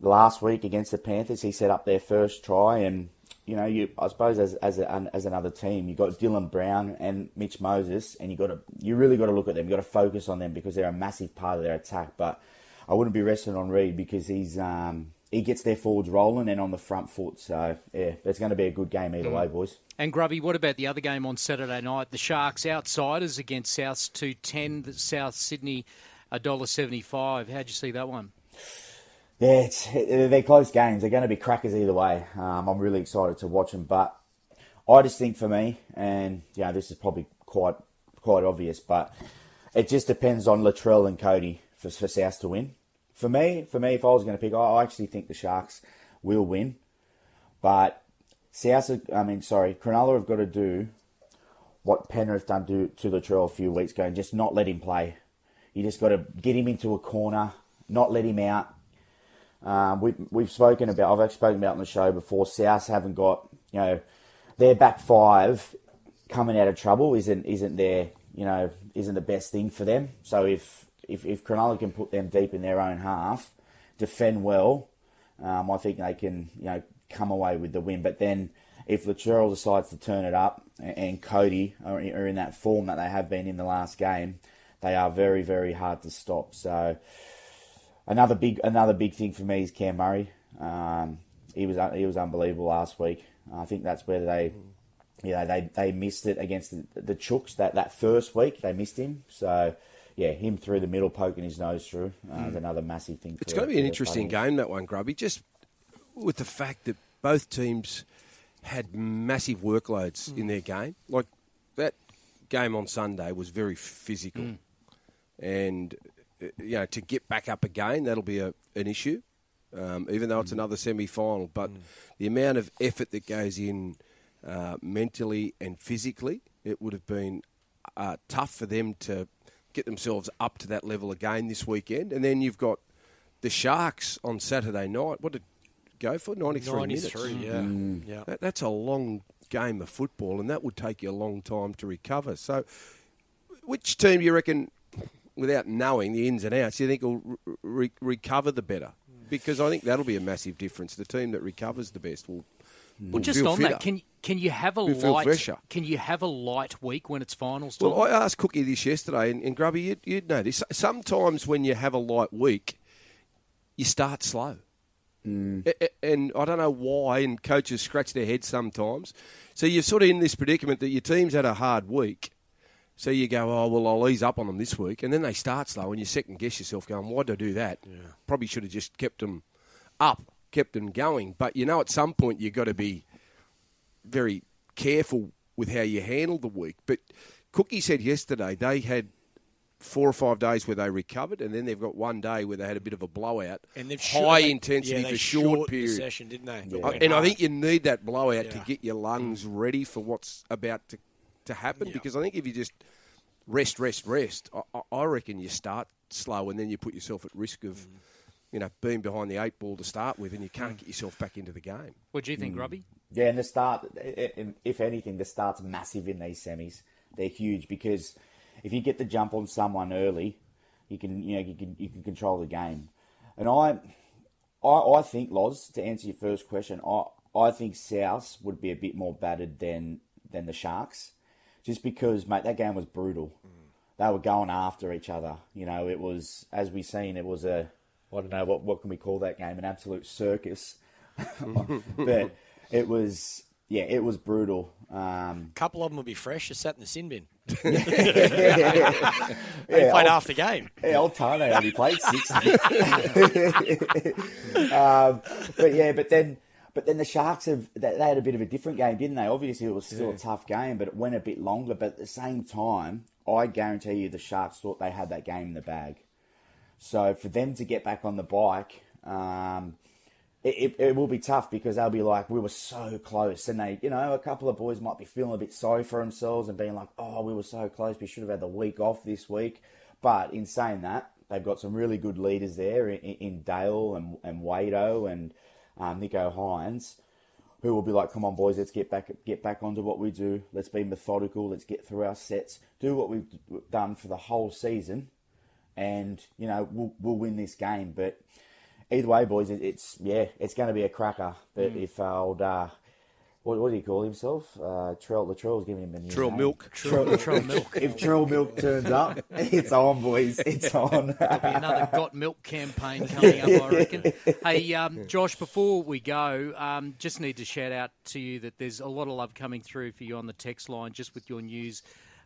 last week against the Panthers, he set up their first try and. You know, you I suppose as as a, as another team, you have got Dylan Brown and Mitch Moses, and you got to you really got to look at them. You got to focus on them because they're a massive part of their attack. But I wouldn't be resting on Reed because he's um, he gets their forwards rolling and on the front foot. So yeah, it's going to be a good game either way, boys. And Grubby, what about the other game on Saturday night? The Sharks outsiders against Souths two ten. The South Sydney $1.75. How'd you see that one? Yeah, it's, they're close games. They're going to be crackers either way. Um, I'm really excited to watch them, but I just think for me, and yeah, this is probably quite quite obvious, but it just depends on Latrell and Cody for, for South to win. For me, for me, if I was going to pick, I actually think the Sharks will win, but South, I mean, sorry, Cronulla have got to do what Penrith done to, to Latrell a few weeks ago and just not let him play. You just got to get him into a corner, not let him out. Um, we, we've spoken about, I've spoken about on the show before, South haven't got, you know, their back five coming out of trouble isn't, isn't their, you know, isn't the best thing for them. So if, if, if Cronulla can put them deep in their own half, defend well, um, I think they can, you know, come away with the win. But then if Latrell decides to turn it up and, and Cody are, are in that form that they have been in the last game, they are very, very hard to stop. So, Another big another big thing for me is Cam Murray. Um, he was he was unbelievable last week. I think that's where they, you know, they, they missed it against the, the Chooks that, that first week. They missed him. So yeah, him through the middle poking his nose through uh, is another massive thing. It's going to be an interesting game, that one, Grubby, just with the fact that both teams had massive workloads in their game. Like that game on Sunday was very physical. And, uh, you know, to get back up again, that'll be a, an issue, um, even though it's another semi final. But the amount of effort that goes in uh, mentally and physically, it would have been uh, tough for them to get themselves up to that level again this weekend. And then you've got the Sharks on Saturday night. What did go for? 93, 93, minutes. yeah. Mm. yeah. That, that's a long game of football, and that would take you a long time to recover. So, which team do you reckon, without knowing the ins and outs, do you think will re- re- recover the better? Because I think that'll be a massive difference. The team that recovers the best will. Well, just feel on fitter. that, can can you have a Will feel light? fresher. Can you have a light week when it's finals time? Well, I asked Cookie this yesterday, and, and Grubby, you'd, you'd know this. Sometimes when you have a light week, you start slow. Mm. A- a- And I don't know why, and coaches scratch their heads sometimes. So you're sort of in this predicament that your team's had a hard week. So you go, oh, well, I'll ease up on them this week. And then they start slow, and you second guess yourself, going, why'd I do that? Probably should have just kept them up, kept them going. But you know, at some point, you've got to be very careful with how you handle the week. But Cookie said yesterday they had four or five days where they recovered, and then they've got one day where they had a bit of a blowout. And they've high short- intensity yeah, they for short shortened the period. session, didn't they? They I- went and I think you need that blowout to get your lungs ready for what's about to, to happen. Yeah. Because I think if you just rest, rest, rest, I, I- I reckon you start slow and then you put yourself at risk of, mm. You know, being behind the eight ball to start with, and you can't hmm. get yourself back into the game. What do you think, hmm. Robbie? Yeah, and the start, if anything, the start's massive in these semis. They're huge because if you get the jump on someone early, you can you know you can you can control the game. And I, I, I think Loz to answer your first question, I I think South would be a bit more battered than than the Sharks, just because mate that game was brutal. Hmm. They were going after each other. You know, it was as we seen, it was a I don't know what what can we call that game, an absolute circus. (laughs) but it was yeah, it was brutal. Um, A couple of them will be fresh, just sat in the sin bin. (laughs) (laughs) yeah, They played old- half the game. Yeah, old Tane only played six. um, but yeah, but then, but then the Sharks have they, they had a bit of a different game, didn't they? Obviously, it was still a tough game, but it went a bit longer. But at the same time, I guarantee you, the Sharks thought they had that game in the bag. So for them to get back on the bike, um, it, it, it will be tough because they'll be like, we were so close. And they, you know, a couple of boys might be feeling a bit sorry for themselves and being like, oh, we were so close. We should have had the week off this week. But in saying that, they've got some really good leaders there in, in Dale and, and Wado and um, Nicho Hynes who will be like, "Come on, boys, let's get back get back onto what we do. Let's be methodical. Let's get through our sets. Do what we've done for the whole season, and you know we'll we'll win this game." But either way, boys, it, it's yeah, it's going to be a cracker. But if uh, old uh, what, what do you call himself? Uh, Trell the Trell's giving him a new Trill name. Milk. Trell, Trill Milk. If Trell Milk turns up, (laughs) it's on, boys. It's on. Be another (laughs) Got Milk campaign coming up, I reckon. (laughs) Hey, um, Josh, before we go, um, just need to shout out to you that there's a lot of love coming through for you on the text line, just with your news,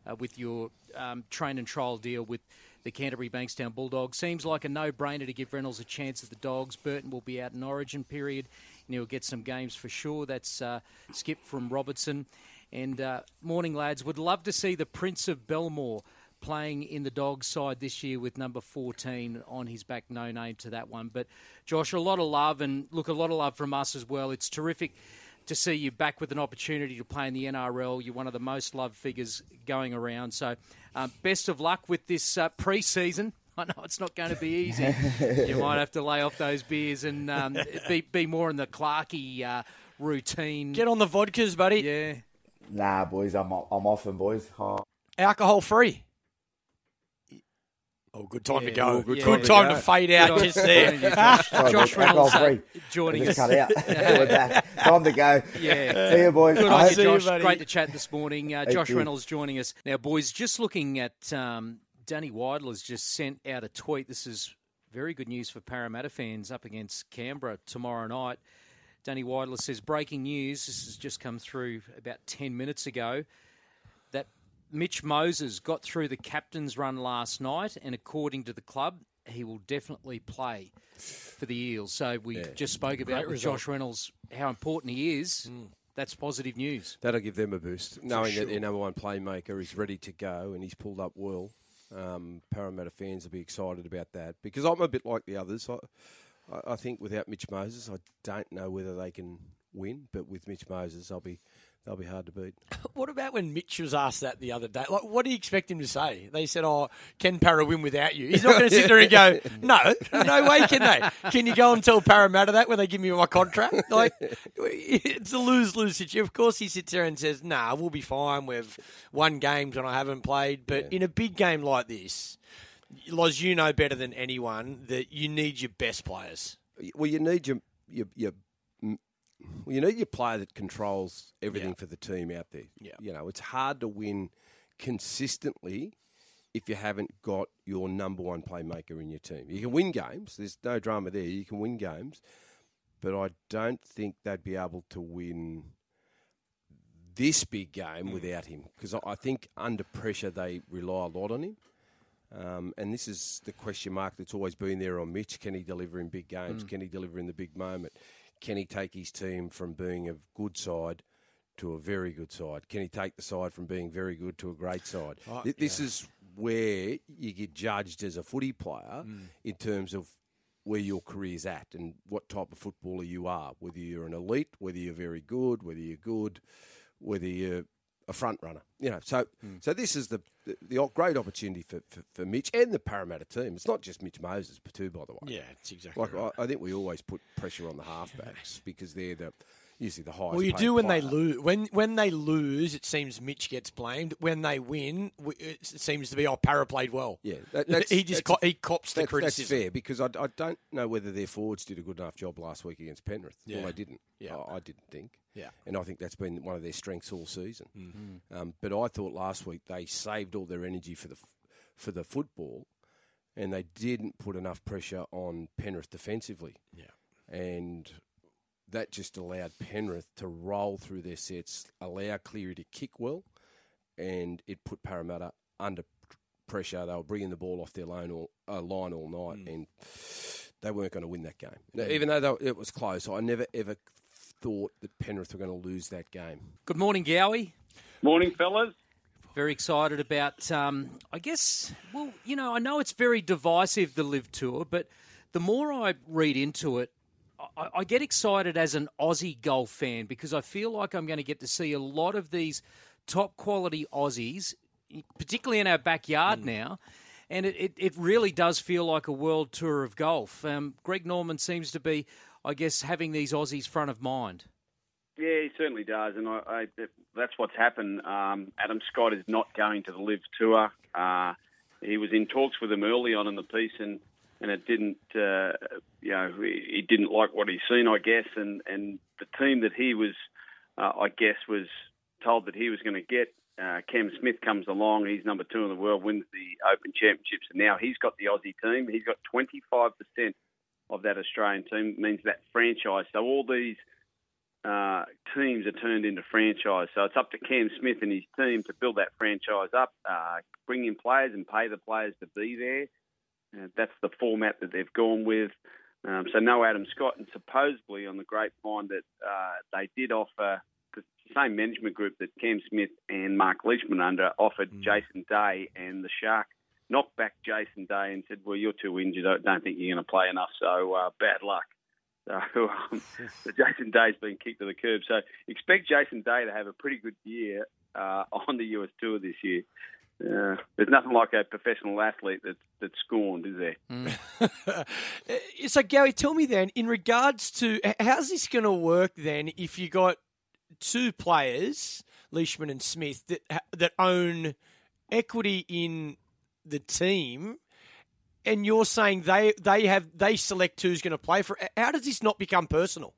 uh, with your um, train and trial deal with the Canterbury Bankstown Bulldogs. Seems like a no-brainer to give Reynolds a chance at the Dogs. Burton will be out in Origin period, and he'll get some games for sure. That's uh, Skip from Robertson. And uh, morning, lads. Would love to see the Prince of Belmore playing in the Dogs side this year with number 14 on his back. No name to that one. But, Josh, a lot of love, and look, a lot of love from us as well. It's terrific to see you back with an opportunity to play in the NRL. You're one of the most loved figures going around. So, um, best of luck with this uh, pre season. (laughs) I know it's not going to be easy. you (laughs) might have to lay off those beers and um, be, be more in the Clarkey uh, routine. Get on the vodkas, buddy. yeah. nah, boys, I'm I'm off them, boys. Oh. Alcohol free. Oh, good time Yeah, to go. well, good good time, time to to, fade out Good just there. on you, Josh. Sorry, Josh Reynolds uh, free. joining Just us. cut out. (laughs) We're back. Time to go. Yeah. See you, boys. Good on you, See you, Josh. Great to chat this morning. Uh, Josh you. Reynolds joining us. Now, boys, just looking at um, Danny Weidler has just sent out a tweet. This is very good news for Parramatta fans up against Canberra tomorrow night. Danny Weidler says, breaking news, this has just come through about 10 minutes ago, that Mitch Moses got through the captain's run last night, and according to the club, he will definitely play for the Eels. So we just spoke about with. Josh Reynolds how important he is. That's positive news. That'll give them a boost, knowing that their number one playmaker is ready to go and he's pulled up well. Um, Parramatta fans will be excited about that because I'm a bit like the others. I, I, I think without Mitch Moses, I don't know whether they can win, but with Mitch Moses, I'll be they'll be hard to beat. (laughs) What about when Mitch was asked that the other day? Like, what do you expect him to say? They said, "Oh, can Para win without you?" He's not going to sit there and go, "No, no way can they." Can you go and tell Parramatta that when they give me my contract? Like, it's a lose lose situation. Of course, he sits there and says, "Nah, we'll be fine. We've won games when I haven't played." But in a big game like this, Loz, you know better than anyone that you need your best players. Well, you need your your, your well, you need your player that controls everything Yeah. for the team out there. Yeah. You know, it's hard to win consistently if you haven't got your number one playmaker in your team. You can win games. There's no drama there. You can win games, but I don't think they'd be able to win this big game without him because I think under pressure they rely a lot on him. Um, and this is the question mark that's always been there on Mitch. Can he deliver in big games? Can he deliver in the big moment? Can he take his team from being a good side to a very good side? Can he take the side from being very good to a great side? Oh, Th- this is where you get judged as a footy player mm. in terms of where your career's at and what type of footballer you are. Whether you're an elite, whether you're very good, whether you're good, whether you're a front runner. You know, so Hmm. so this is the, the the great opportunity for, for, for Mitch and the Parramatta team. It's not just Mitch Moses, but too, by the way. Yeah, it's exactly Like right. I, I think we always put pressure on the halfbacks because they're the usually the highest. Well, you do when they lose. When when they lose, it seems Mitch gets blamed. When they win, it seems to be oh, Para played well. Yeah, that- that's- (laughs) he just that's- co- he cops the That's, that's criticism. fair because I, I don't know whether their forwards did a good enough job last week against Penrith. Yeah. Well, they didn't. Yeah. I, I didn't think. Yeah. and I think that's been one of their strengths all season. Mm-hmm. Um, but I thought last week they saved all their energy for the for the football, and they didn't put enough pressure on Penrith defensively. Yeah. and that just allowed Penrith to roll through their sets, allow Cleary to kick well, and it put Parramatta under pressure. They were bringing the ball off their line all, uh, line all night, Mm. and they weren't going to win that game. Now, even though they, it was close, I never ever thought that Penrith were going to lose that game. Good morning, Gowie. Morning, fellas. Very excited about, um, I guess, well, you know, I know it's very divisive, the Liv Tour, but the more I read into it, I, I get excited as an Aussie golf fan because I feel like I'm going to get to see a lot of these top quality Aussies, particularly in our backyard now. And it, it, it really does feel like a world tour of golf. Um, Greg Norman seems to be, I guess, having these Aussies front of mind. Yeah, he certainly does, and I, I, that's what's happened. Um, Adam Scott is not going to the Liv Tour. Uh, he was in talks with him early on in the piece, and and it didn't, uh, you know, he, didn't like what he's seen, I guess, and and the team that he was, uh, I guess, was told that he was going to get. Uh, Cam Smith comes along. He's number two in the world, wins the Open Championships, and now he's got the Aussie team. He's got 25% of that Australian team. Means that franchise. So all these uh, teams are turned into franchise. So it's up to Cam Smith and his team to build that franchise up, uh, bring in players and pay the players to be there. Uh, that's the format that they've gone with. Um, so no Adam Scott, and supposedly on the grapevine that uh, they did offer, the same management group that Cam Smith and Mark Leishman under offered Jason Day, and the Shark knocked back Jason Day and said, "Well, you're too injured. I don't think you're going to play enough. So uh, bad luck." (laughs) So, um, (laughs) so Jason Day's been kicked to the curb. So expect Jason Day to have a pretty good year uh, on the US Tour this year. Uh, there's nothing like a professional athlete that's that's scorned, is there? (laughs) so, Gary, tell me then, in regards to how's this going to work then if you got two players, Leishman and Smith, that that own equity in the team, and you're saying they they have they select who's going to play for? How does this not become personal?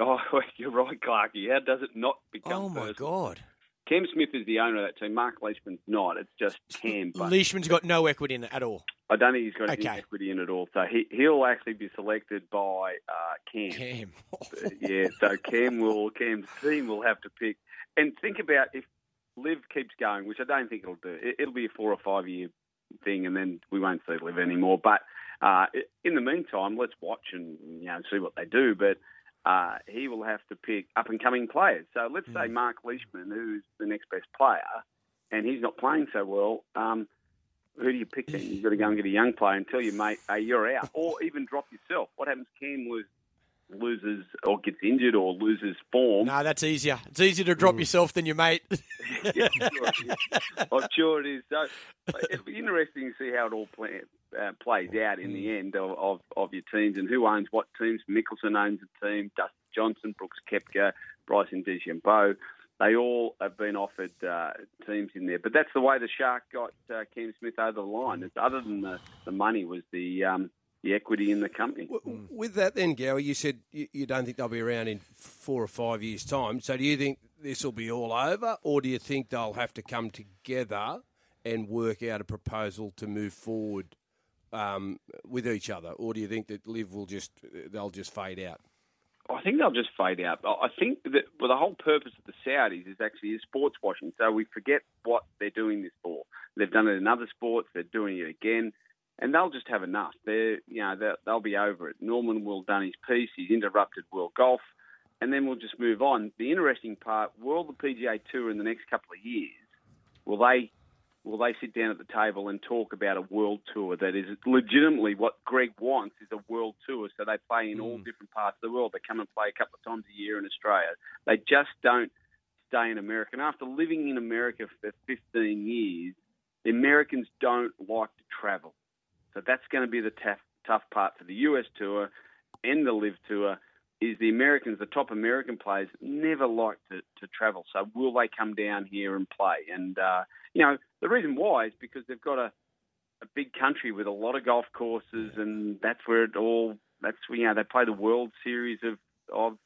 Oh, (laughs) you're right, Clarky. How does it not become? oh my personal? God! Cam Smith is the owner of that team. Mark Leishman's not. It's just Cam. But Leishman's got no equity in it at all. I don't think he's got any Okay. equity in it at all. So he he'll actually be selected by uh, Cam. Cam. (laughs) yeah, so Cam will Cam's team will have to pick. And think about if Liv keeps going, which I don't think it'll do. It, it'll be a four or five year thing, and then we won't see Liv anymore. But uh, in the meantime, let's watch and you know see what they do. But uh, he will have to pick up and coming players. So let's say Mark Leishman, who's the next best player, and he's not playing so well. Um, who do you pick then? You've got to go and get a young player and tell your mate, hey, you're out. Or even drop yourself. What happens? Cam lose, loses or gets injured or loses form. No, that's easier. It's easier to drop yourself than your mate. Yeah, (laughs) sure. (laughs) I'm sure it is. So it'll be interesting to see how it all play, uh, plays out in the end of, of, of your teams and who owns what teams. Mickelson owns a team, Dustin Johnson, Brooks Koepka, Bryson DeChambeau. They all have been offered uh, teams in there. But that's the way the Shark got uh, Cam Smith over the line. It's other than the, the money was the um, the equity in the company. With that, then, Gowie, you said you, don't think they'll be around in four or five years' time. So, do you think this will be all over, or do you think they'll have to come together and work out a proposal to move forward um, with each other, or do you think that Liv will just they'll just fade out? I think they'll just fade out. I I think that well, the whole purpose of the Saudis is actually is sports washing. So we forget what they're doing this for. They've done it in other sports. They're doing it again, and they'll just have enough. They're you know they'll, they'll be over it. Norman will have done his piece. He's interrupted World Golf, and then we'll just move on. The interesting part: will the PGA Tour in the next couple of years will they will they sit down at the table and talk about a world tour that is legitimately what Greg wants is a world tour. So they play in all mm. different parts of the world. They come and play a couple of times a year in Australia. They just don't stay in America. And after living in America for 15 years, the Americans don't like to travel. So that's going to be the tough, tough part for the US tour and the Liv tour. Is the Americans, the top American players, never like to, to travel. So will they come down here and play? And uh, you know the reason why is because they've got a a big country with a lot of golf courses, and that's where it all. That's you know they play the World Series of of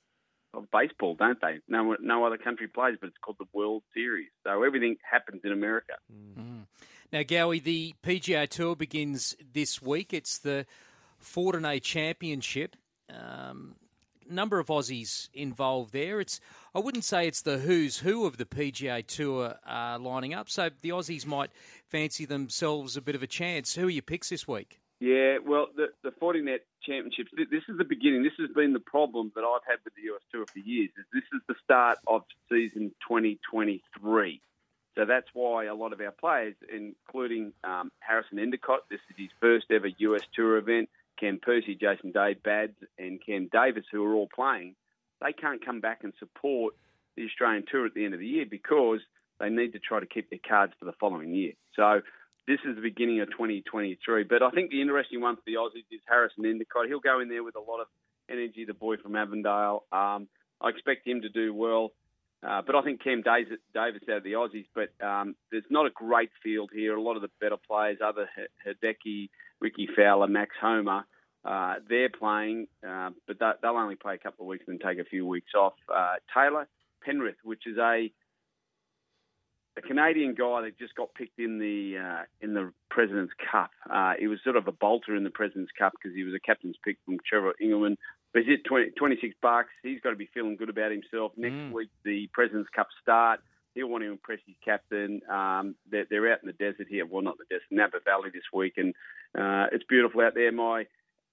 of baseball, don't they? No, no other country plays, but it's called the World Series. So everything happens in America. Mm. Now, Gowie, the PGA Tour begins this week. It's the Fortinet Championship. Um, number of Aussies involved there. It's I wouldn't say it's the who's who of the PGA Tour uh, lining up. So the Aussies might fancy themselves a bit of a chance. Who are your picks this week? Yeah, well, the the Fortinet Championships. This is the beginning. This has been the problem that I've had with the US Tour for years. Is this is the start of season 2023. So that's why a lot of our players, including um, Harrison Endicott, this is his first ever US Tour event. Cam Percy, Jason Day, Bads, and Cam Davis, who are all playing, they can't come back and support the Australian Tour at the end of the year because they need to try to keep their cards for the following year. So this is the beginning of 2023. But I think the interesting one for the Aussies is Harrison Endicott. He'll go in there with a lot of energy, the boy from Avondale. Um, I expect him to do well. Uh, but I think Cam Davis, out of the Aussies, but um, there's not a great field here. A lot of the better players, other Hideki, Rickie Fowler, Max Homa, uh, they're playing, uh, but they'll only play a couple of weeks and then take a few weeks off. Uh, Taylor Pendrith, which is a a Canadian guy that just got picked in the uh, in the President's Cup. Uh, he was sort of a bolter in the President's Cup because he was a captain's pick from Trevor Immelman. But he's at 20, 26 bucks. He's got to be feeling good about himself. Next mm. week, the President's Cup start. He'll want to impress his captain. Um, they're, they're, out in the desert here. Well, not the desert, Napa Valley this week, and uh, it's beautiful out there. My,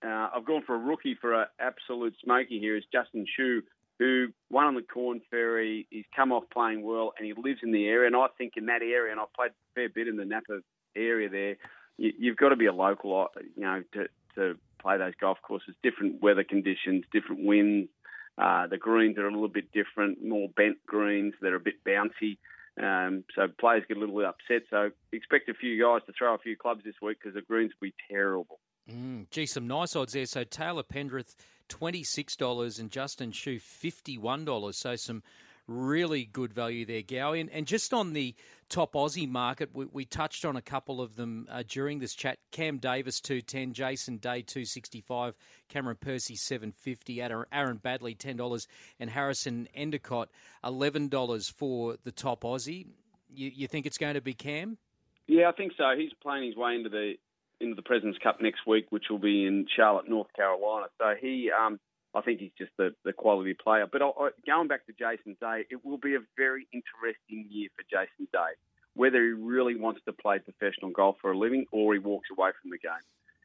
uh, I've gone for a rookie for an absolute smoky here. Is Justin Suh, who won on the Korn Ferry. He's come off playing well, and he lives in the area. And I think in that area, and I've played a fair bit in the Napa area there. You, have got to be a local, uh, you know, to, to play those golf courses. Different weather conditions, different winds. Uh, the greens are a little bit different, more bent greens that are a bit bouncy. Um, so players get a little bit upset. So expect a few guys to throw a few clubs this week because the greens will be terrible. Mm, gee, some nice odds there. So Taylor Pendrith, $26 and Justin Suh, $51. So some really good value there, Gowie. And, and just on the top Aussie market, we, we touched on a couple of them uh, during this chat. Cam Davis, 210, Jason Day, 265, Cameron Percy, 750, Aaron Baddeley, $10, and Harrison Endicott, $11 for the top Aussie. You, you think it's going to be Cam? Yeah, I think so. He's playing his way into the into the Presidents Cup next week, which will be in Charlotte, North Carolina. So he um, I think he's just the, the quality player. But I, I, going back to Jason Day, it will be a very interesting year for Jason Day, whether he really wants to play professional golf for a living or he walks away from the game.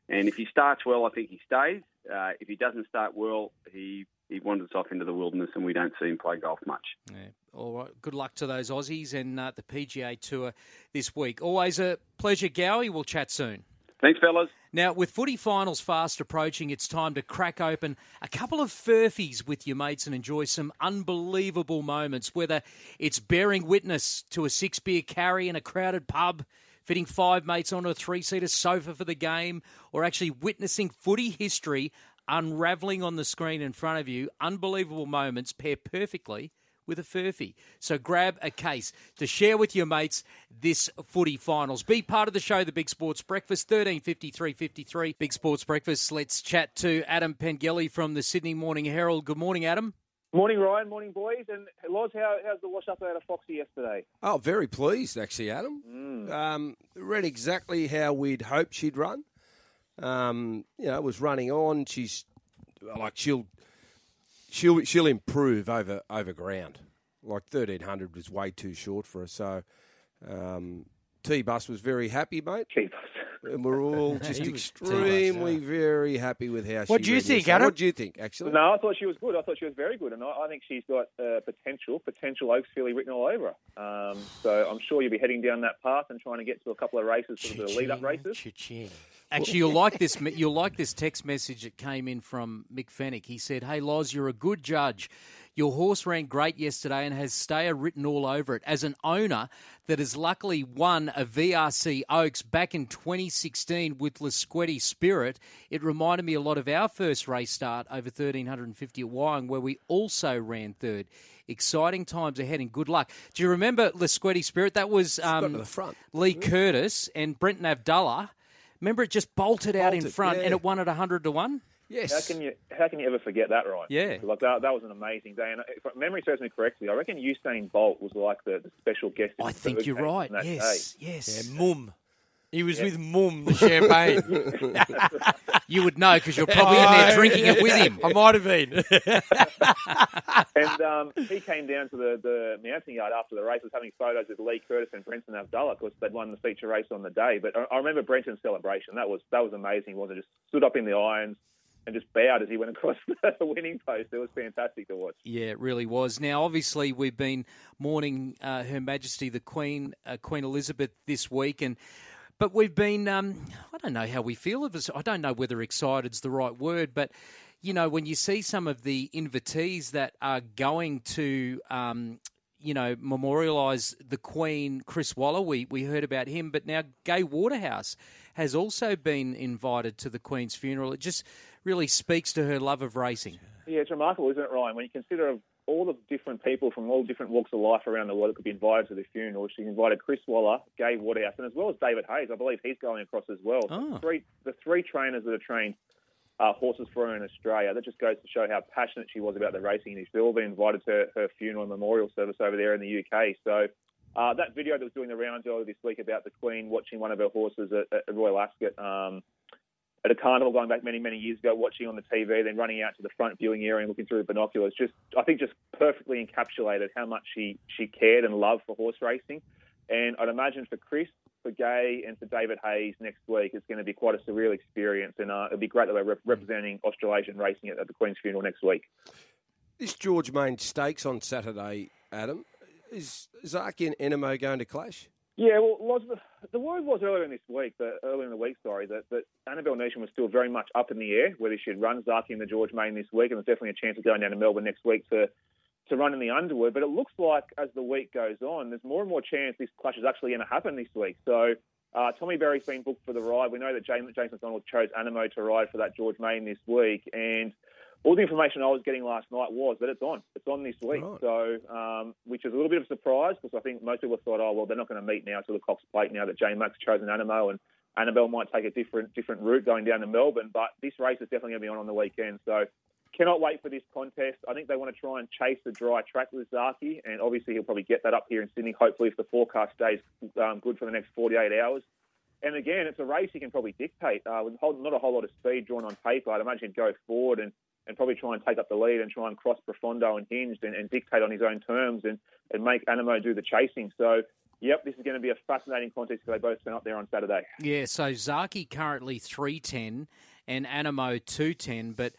And if he starts well, I think he stays. Uh, if he doesn't start well, he he wanders off into the wilderness, and we don't see him play golf much. Yeah. All right. Good luck to those Aussies and uh, the PGA Tour this week. Always a pleasure, Gowie. We'll chat soon. Thanks, fellas. Now, with footy finals fast approaching, it's time to crack open a couple of furphies with your mates and enjoy some unbelievable moments, whether it's bearing witness to a six beer carry in a crowded pub, fitting five mates onto a three seater sofa for the game, or actually witnessing footy history unravelling on the screen in front of you. Unbelievable moments pair perfectly with a furphy. So grab a case to share with your mates this footy finals. Be part of the show, The Big Sports Breakfast, 135353. Big Sports Breakfast. Let's chat to Adam Pengilly from the Sydney Morning Herald. Good morning, Adam. Morning, Ryan. Morning, boys. And Loz, how, how's the wash up out of Foxy yesterday? Oh, very pleased, actually, Adam. Mm. Um, read exactly how we'd hoped she'd run. Um, you know, it was running on. She's like she'll she'll she'll improve over over ground. Like thirteen hundred was way too short for her. So um, T Bus was very happy, mate. T Bus. And we're all just (laughs) extremely yeah. very happy with how what she. do you think, Adam? What do you think, actually? No, I thought she was good. I thought she was very good, and I, I think she's got uh, potential, potential Oaksfield written all over her. Um, so I'm sure you'll be heading down that path and trying to get to a couple of races, sort of the lead-up races. Cha-ching. Actually, you'll like this. You'll like this text message that came in from Mick Fennick. He said, "Hey, Loz, you're a good judge. Your horse ran great yesterday and has Stayer written all over it. As an owner that has luckily won a VRC Oaks back in 2016 with Lasqueti Spirit, it reminded me a lot of our first race start over 1350 at Wyong, where we also ran third. Exciting times ahead and good luck. Do you remember Lasqueti Spirit? That was um, to the front. Lee Curtis and Brenton Avdulla. Remember, it just bolted out in front yeah. and it won at 100 to 1? Yes. How can you how can you ever forget that, Ryan? Yeah. like that, that was an amazing day. And if memory serves me correctly, I reckon Usain Bolt was like the, the special guest. I think you're right. Yes, day. yes. Yeah, Mum. He was with Mum, the champagne. (laughs) You would know because you're probably in there drinking it with him. (laughs) I might have been. (laughs) And um, he came down to the, the mounting yard after the race, was having photos with Lee Curtis and Brenton Avdulla because they'd won the feature race on the day. But I, I remember Brenton's celebration. That was that was amazing, wasn't it? Just stood up in the irons and just bowed as he went across the winning post. It was fantastic to watch. Yeah, it really was. Now, obviously, we've been mourning uh, Her Majesty the Queen, uh, Queen Elizabeth, this week, and but we've been. Um, I don't know how we feel of this. I don't know whether excited's the right word, but you know, when you see some of the invitees that are going to. Um, you know, memorialise the Queen, Chris Waller. We we heard about him, but now Gay Waterhouse has also been invited to the Queen's funeral. It just really speaks to her love of racing. Yeah, it's remarkable, isn't it, Ryan? When you consider all the different people from all different walks of life around the world that could be invited to the funeral, she invited Chris Waller, Gay Waterhouse, and as well as David Hayes. I believe he's going across as well. So Oh. the three, the three trainers that are trained uh, horses for her in Australia. That just goes to show how passionate she was about the racing industry. They've all been invited to her funeral and memorial service over there in the UK. So uh, that video that was doing the rounds earlier this week about the Queen watching one of her horses at, at Royal Ascot. Um, at a carnival going back many, many years ago, watching on the TV, then running out to the front viewing area and looking through the binoculars. Just, I think, just perfectly encapsulated how much she she cared and loved for horse racing. And I'd imagine for Chris, for Gay, and for David Hayes next week, it's going to be quite a surreal experience. And uh, it'd be great that we're rep- representing Australasian racing at, at the Queen's funeral next week. This George Main Stakes on Saturday, Adam. Is Zaaki and Anamoe going to clash? Yeah, well, the, word was earlier in this week, that, earlier in the week, sorry, that, that Annabel Neasham was still very much up in the air whether she'd run Zaaki in the George Main this week, and there's definitely a chance of going down to Melbourne next week to to run in the Underwood. But it looks like as the week goes on, there's more and more chance this clash is actually going to happen this week. So uh, Tommy Berry's been booked for the ride. We know that James, James McDonald chose Anamoe to ride for that George Main this week, and all the information I was getting last night was that it's on. It's on this week. Right. So, um, which is a little bit of a surprise because I think most people thought, oh well, they're not going to meet now to the Cox Plate now that J Max chosen Anamoe and Annabel might take a different different route going down to Melbourne. But this race is definitely going to be on on the weekend. So. Cannot wait for this contest. I think they want to try and chase the dry track with Zaaki, and obviously he'll probably get that up here in Sydney. Hopefully, if the forecast stays um, good for the next 48 hours. And again, it's a race he can probably dictate uh, with not a whole lot of speed drawn on paper. I'd imagine he'd go forward and, and probably try and take up the lead and try and cross Profondo and Hinged and, and dictate on his own terms and, and make Anamoe do the chasing. So, yep, this is going to be a fascinating contest because they both turn up there on Saturday. Yeah, so Zaaki currently 310 and Anamoe 210, but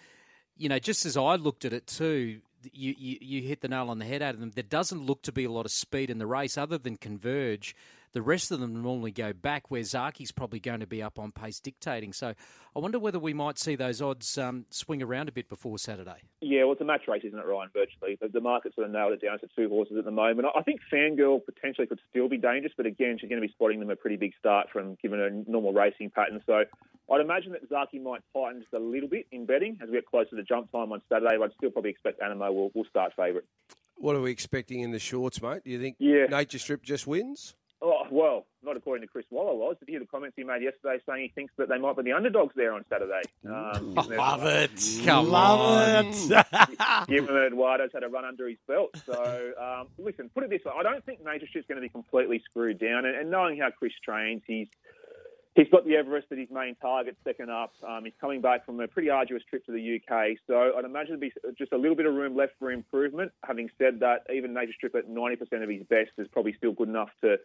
you know, just as I looked at it too, you, you, you hit the nail on the head out of them. There doesn't look to be a lot of speed in the race other than Converge. The rest of them normally go back, where Zaaki's probably going to be up on pace dictating. So I wonder whether we might see those odds um, swing around a bit before Saturday. Yeah, well, it's a match race, isn't it, Ryan? Virtually, the, the market sort of nailed it down to two horses at the moment. I think Fangirl potentially could still be dangerous, but again, she's going to be spotting them a pretty big start from given her normal racing pattern. So I'd imagine that Zaaki might tighten just a little bit in betting as we get closer to jump time on Saturday. But I'd still probably expect Anamoe will, will start favourite. What are we expecting in the shorts, mate? Do you think Yeah. Nature Strip just wins? Oh, well, not according to Chris Waller was. Did you hear the comments he made yesterday saying he thinks that they might be the underdogs there on Saturday? Um, (laughs) Love it. Come Love on. it. (laughs) given that Eduardo's had a run under his belt. So, um, listen, put it this way: I don't think Nature Strip's going to be completely screwed down. And, and knowing how Chris trains, he's he's got the Everest at his main target, second up. Um, he's coming back from a pretty arduous trip to the UK, so I'd imagine there'd be just a little bit of room left for improvement. Having said that, even Nature Strip at 90% of his best is probably still good enough to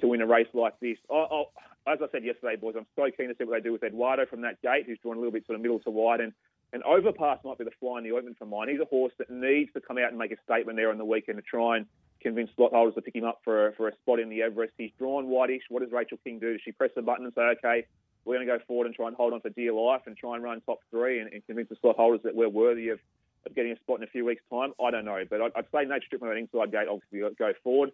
to win a race like this. I'll, as I said yesterday, boys, I'm so keen to see what they do with Eduardo from that gate, who's drawn a little bit sort of middle to wide. And, and Overpass might be the fly in the ointment for mine. He's a horse that needs to come out and make a statement there on the weekend to try and convince slot holders to pick him up for a, for a spot in the Everest. He's drawn whitish. What does Rachel King do? Does she press the button and say, okay, we're going to go forward and try and hold on for dear life and try and run top three and, and convince the slot holders that we're worthy of, of getting a spot in a few weeks' time, I don't know. But I'd, I'd say Nature Strip on that inside gate obviously go forward.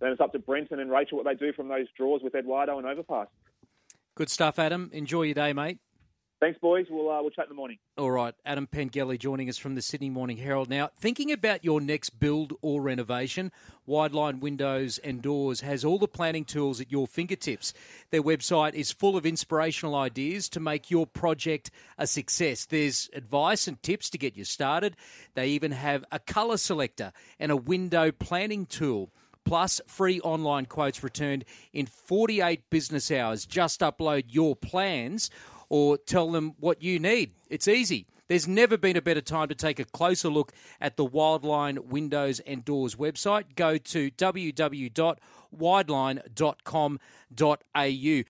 Then it's up to Brenton and Rachel what they do from those draws with Eduardo and Overpass. Good stuff, Adam. Enjoy your day, mate. Thanks, boys. We'll uh, we'll chat in the morning. All right, Adam Pengilly joining us from the Sydney Morning Herald. Now, thinking about your next build or renovation, Wideline Windows and Doors has all the planning tools at your fingertips. Their website is full of inspirational ideas to make your project a success. There's advice and tips to get you started. They even have a colour selector and a window planning tool plus free online quotes returned in 48 business hours. Just upload your plans or tell them what you need. It's easy. There's never been a better time to take a closer look at the Wideline Windows and Doors website. Go to www.wideline.com.au.